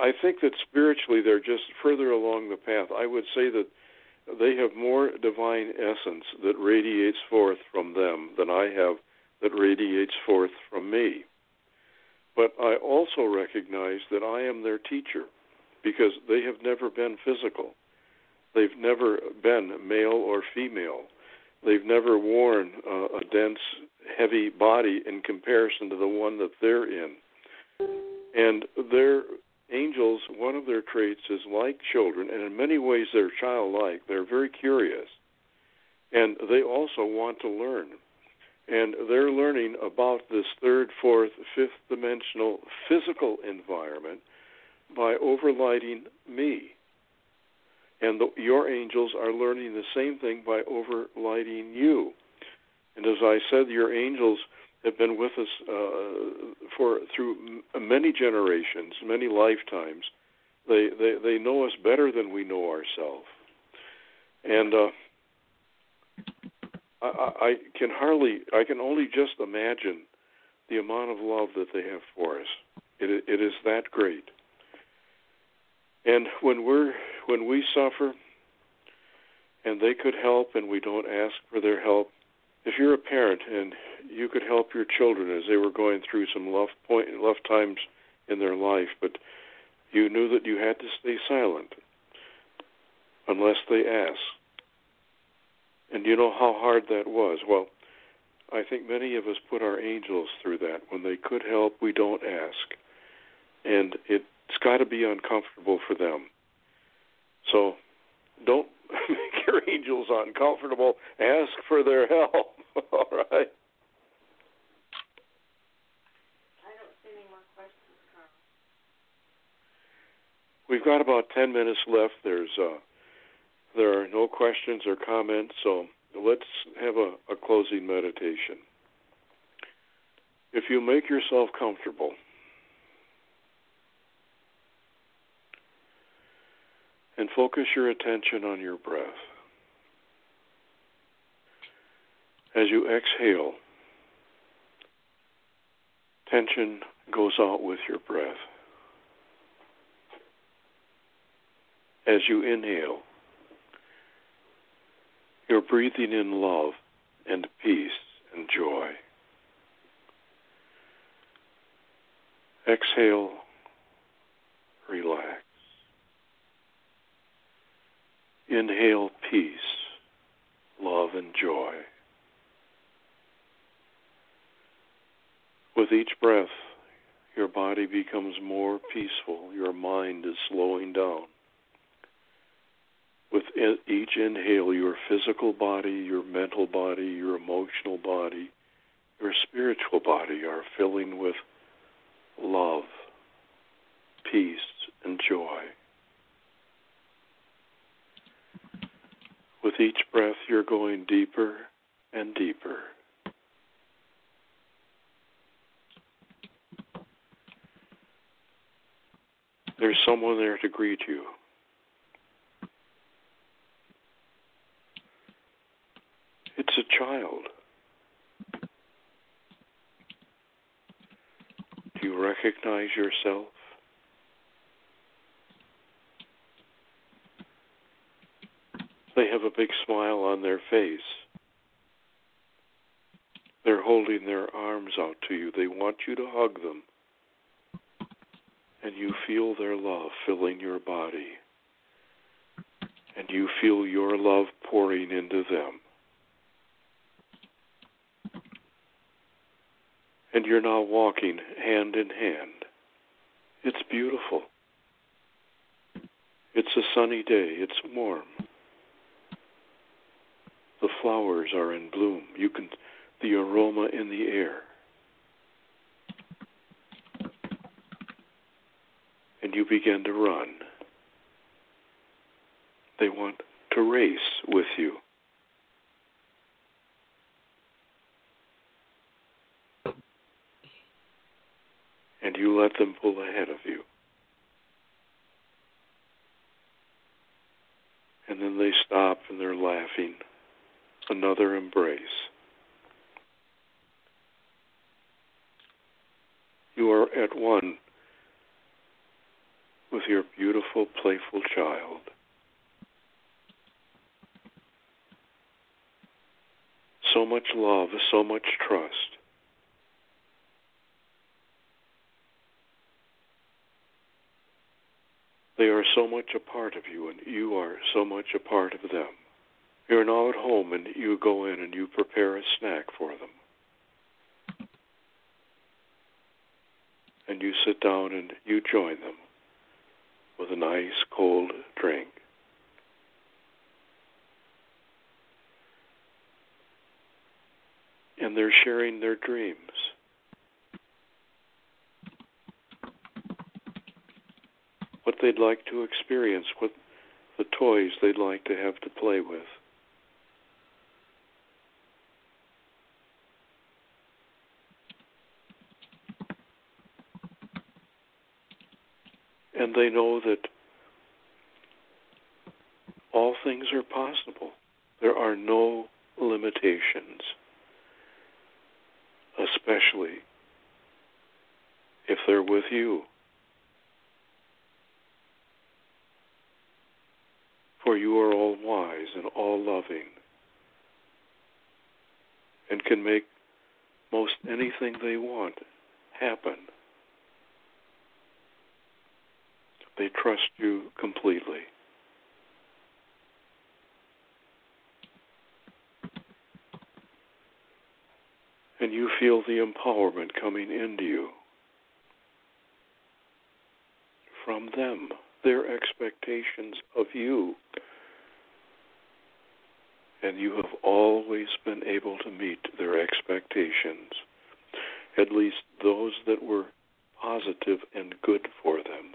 I think that spiritually they're just further along the path. I would say that they have more divine essence that radiates forth from them than I have that radiates forth from me. But I also recognize that I am their teacher because they have never been physical. They've never been male or female. They've never worn uh, a dense, heavy body in comparison to the one that they're in. And their angels, one of their traits is like children, and in many ways they're childlike. They're very curious. And they also want to learn. And they're learning about this third, fourth, fifth dimensional physical environment by overlighting me. And the, your angels are learning the same thing by overlighting you. And as I said, your angels have been with us uh, for through many generations, many lifetimes. They, they they know us better than we know ourselves, and uh, I, I can hardly, I can only just imagine the amount of love that they have for us. It, it is that great. And when we're when we suffer, and they could help, and we don't ask for their help. If you're a parent and you could help your children as they were going through some rough point, rough times in their life, but you knew that you had to stay silent unless they asked. And you know how hard that was. Well, I think many of us put our angels through that. When they could help, we don't ask. And it's got to be uncomfortable for them. So don't make your angels uncomfortable. Ask for their help. All right. We've got about 10 minutes left. There's uh, there are no questions or comments, so let's have a, a closing meditation. If you make yourself comfortable, and focus your attention on your breath. As you exhale, tension goes out with your breath. As you inhale, you're breathing in love and peace and joy. Exhale, relax. Inhale peace, love, and joy. With each breath, your body becomes more peaceful. Your mind is slowing down. With each inhale, your physical body, your mental body, your emotional body, your spiritual body are filling with love, peace, and joy. With each breath, you're going deeper and deeper. There's someone there to greet you. It's a child. Do you recognize yourself? They have a big smile on their face. They're holding their arms out to you. They want you to hug them. And you feel their love filling your body. And you feel your love pouring into them. And you're now walking hand in hand. It's beautiful. It's a sunny day. It's warm the flowers are in bloom. You can the aroma in the air. And you begin to run. They want to race with you. And you let them pull ahead of you. And then they stop and they're laughing. Another embrace. You are at one with your beautiful, playful child. So much love, so much trust. They are so much a part of you, and you are so much a part of them. You're now at home, and you go in and you prepare a snack for them. And you sit down and you join them with a nice cold drink. And they're sharing their dreams. What they'd like to experience, what the toys they'd like to have to play with. And they know that all things are possible. There are no limitations, especially if they're with you. For you are all wise and all loving and can make most anything they want happen. They trust you completely. And you feel the empowerment coming into you from them, their expectations of you. And you have always been able to meet their expectations, at least those that were positive and good for them.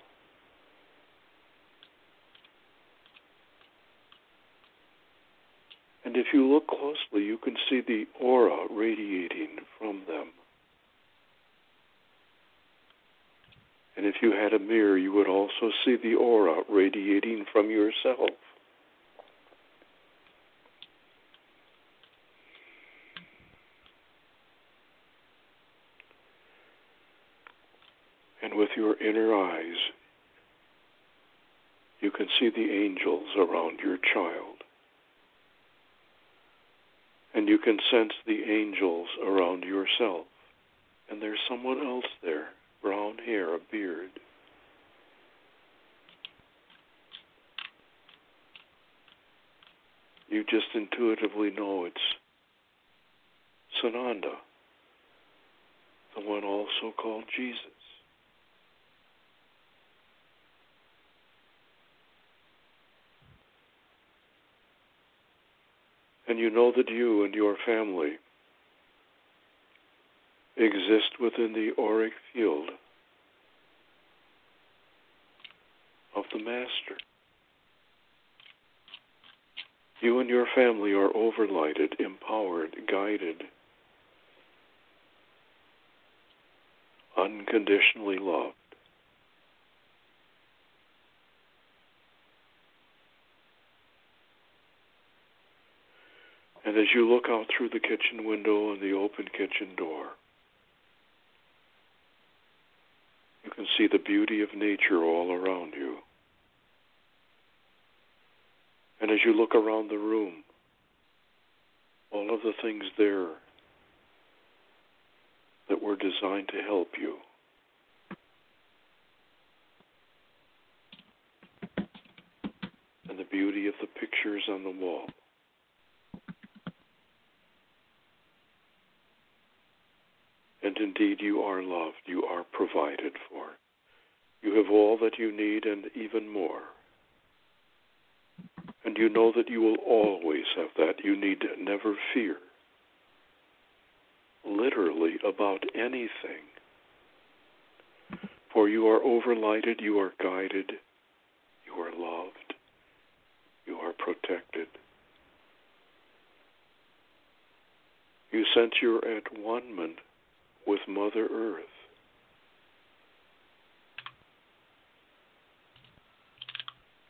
And if you look closely, you can see the aura radiating from them. And if you had a mirror, you would also see the aura radiating from yourself. And with your inner eyes, you can see the angels around your child and you can sense the angels around yourself. And there's someone else there brown hair, a beard. You just intuitively know it's Sananda, the one also called Jesus. And you know that you and your family exist within the auric field of the Master. You and your family are overlighted, empowered, guided, unconditionally loved. And as you look out through the kitchen window and the open kitchen door, you can see the beauty of nature all around you. And as you look around the room, all of the things there that were designed to help you. And the beauty of the pictures on the wall. And indeed, you are loved. You are provided for. You have all that you need and even more. And you know that you will always have that. You need never fear, literally, about anything. For you are overlighted, you are guided, you are loved, you are protected. You sense you're at one with Mother Earth.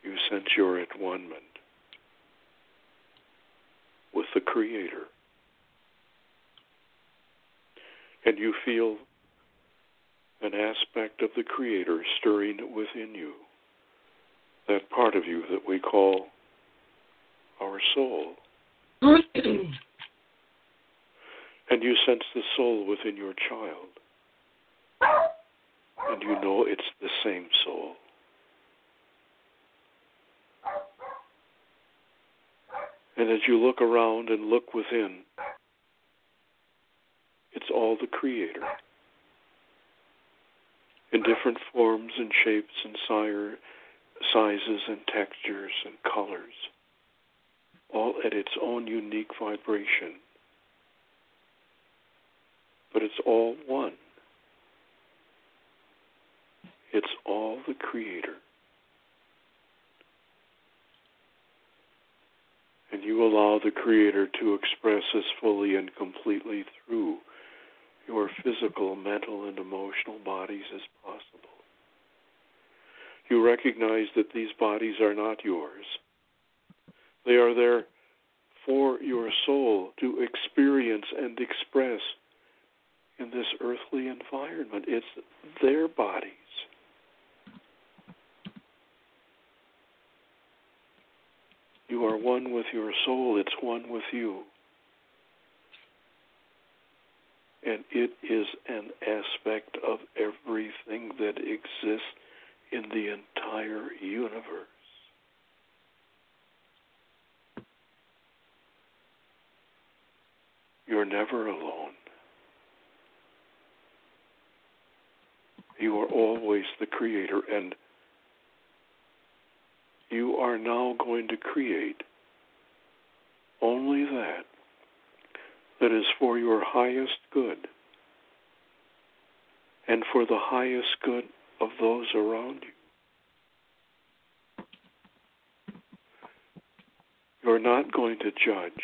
You sense you're at one with the Creator. And you feel an aspect of the Creator stirring within you, that part of you that we call our soul. and you sense the soul within your child. And you know it's the same soul. And as you look around and look within, it's all the Creator in different forms and shapes and sire, sizes and textures and colors, all at its own unique vibration. But it's all one. It's all the Creator. And you allow the Creator to express as fully and completely through your physical, mental, and emotional bodies as possible. You recognize that these bodies are not yours. They are there for your soul to experience and express in this earthly environment. It's their bodies. You are one with your soul, it's one with you. And it is an aspect of everything that exists in the entire universe. You're never alone. You are always the creator, and you are now going to create only that that is for your highest good and for the highest good of those around you. You're not going to judge.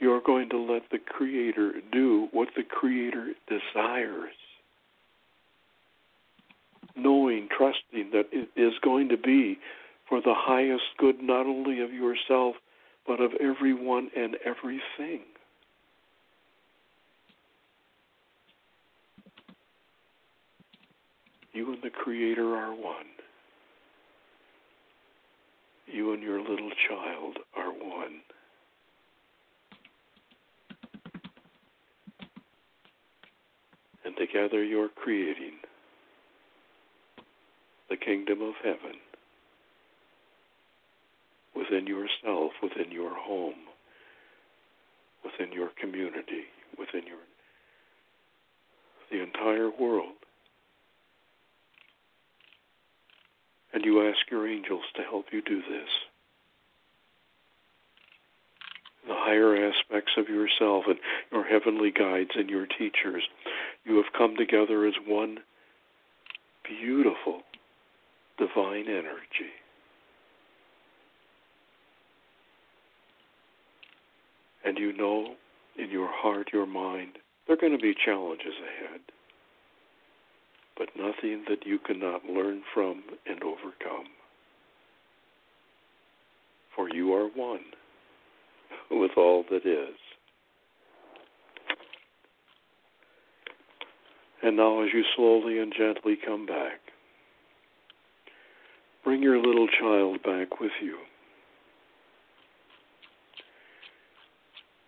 You're going to let the Creator do what the Creator desires knowing, trusting that it is going to be for the highest good not only of yourself, but of everyone and everything. You and the Creator are one. You and your little child are one. And together you're creating the kingdom of heaven within yourself, within your home, within your community, within your the entire world. And you ask your angels to help you do this. The higher aspects of yourself and your heavenly guides and your teachers, you have come together as one beautiful divine energy. And you know in your heart, your mind, there are going to be challenges ahead, but nothing that you cannot learn from and overcome. For you are one with all that is. And now, as you slowly and gently come back, Bring your little child back with you.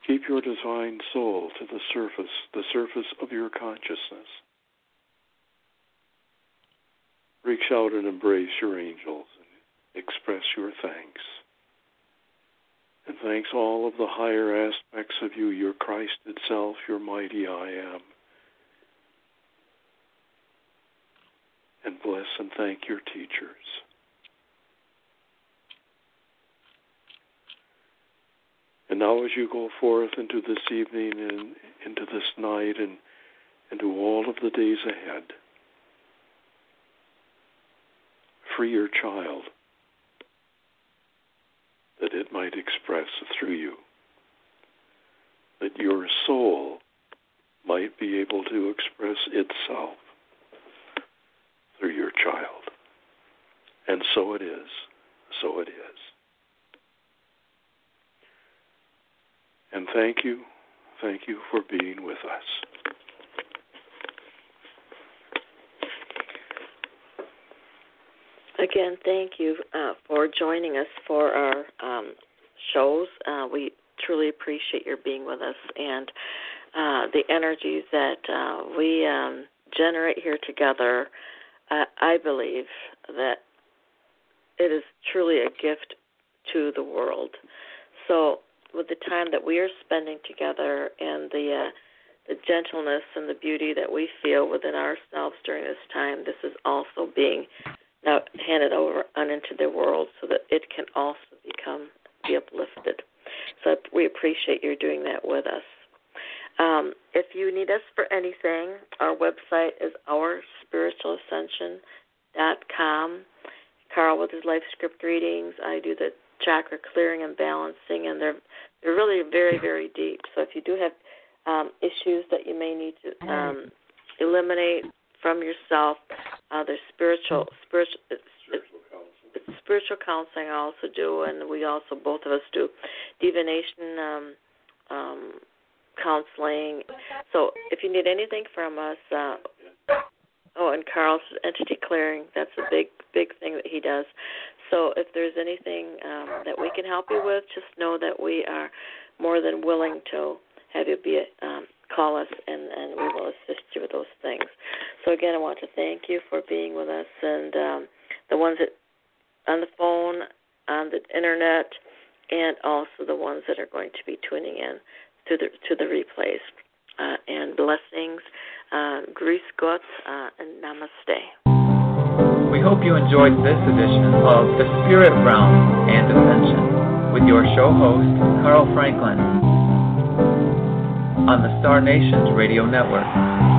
Keep your divine soul to the surface, the surface of your consciousness. Reach out and embrace your angels and express your thanks. And thanks all of the higher aspects of you, your Christ itself, your mighty I am. And bless and thank your teachers. Now, as you go forth into this evening and into this night and into all of the days ahead, free your child that it might express through you, that your soul might be able to express itself through your child. And so it is. So it is. And thank you, thank you for being with us. Again, thank you uh, for joining us for our um, shows. Uh, we truly appreciate your being with us and uh, the energies that uh, we um, generate here together. I believe that it is truly a gift to the world. So, with the time that we are spending together and the uh, the gentleness and the beauty that we feel within ourselves during this time, this is also being now handed over on into the world so that it can also become be uplifted. So we appreciate you doing that with us. Um, if you need us for anything, our website is ourspiritualascension.com. Carl with his life script readings. I do the chakra clearing and balancing, and they're they're really very very deep. So if you do have um, issues that you may need to um, eliminate from yourself, uh, there's spiritual spiritual. spiritual counseling I also do, and we also both of us do divination um, um, counseling. So if you need anything from us, uh, oh, and Carl's entity clearing, that's a big, big thing that he does. So if there's anything um, that we can help you with, just know that we are more than willing to have you be um, call us and, and we will assist you with those things. So again, I want to thank you for being with us and um, the ones that on the phone, on the internet, and also the ones that are going to be tuning in to the to the replays. Uh, and blessings, uh, Grüß Gott, uh, and Namaste. We hope you enjoyed this edition of The Spirit Realm and Ascension with your show host, Carl Franklin, on the Star Nations Radio Network.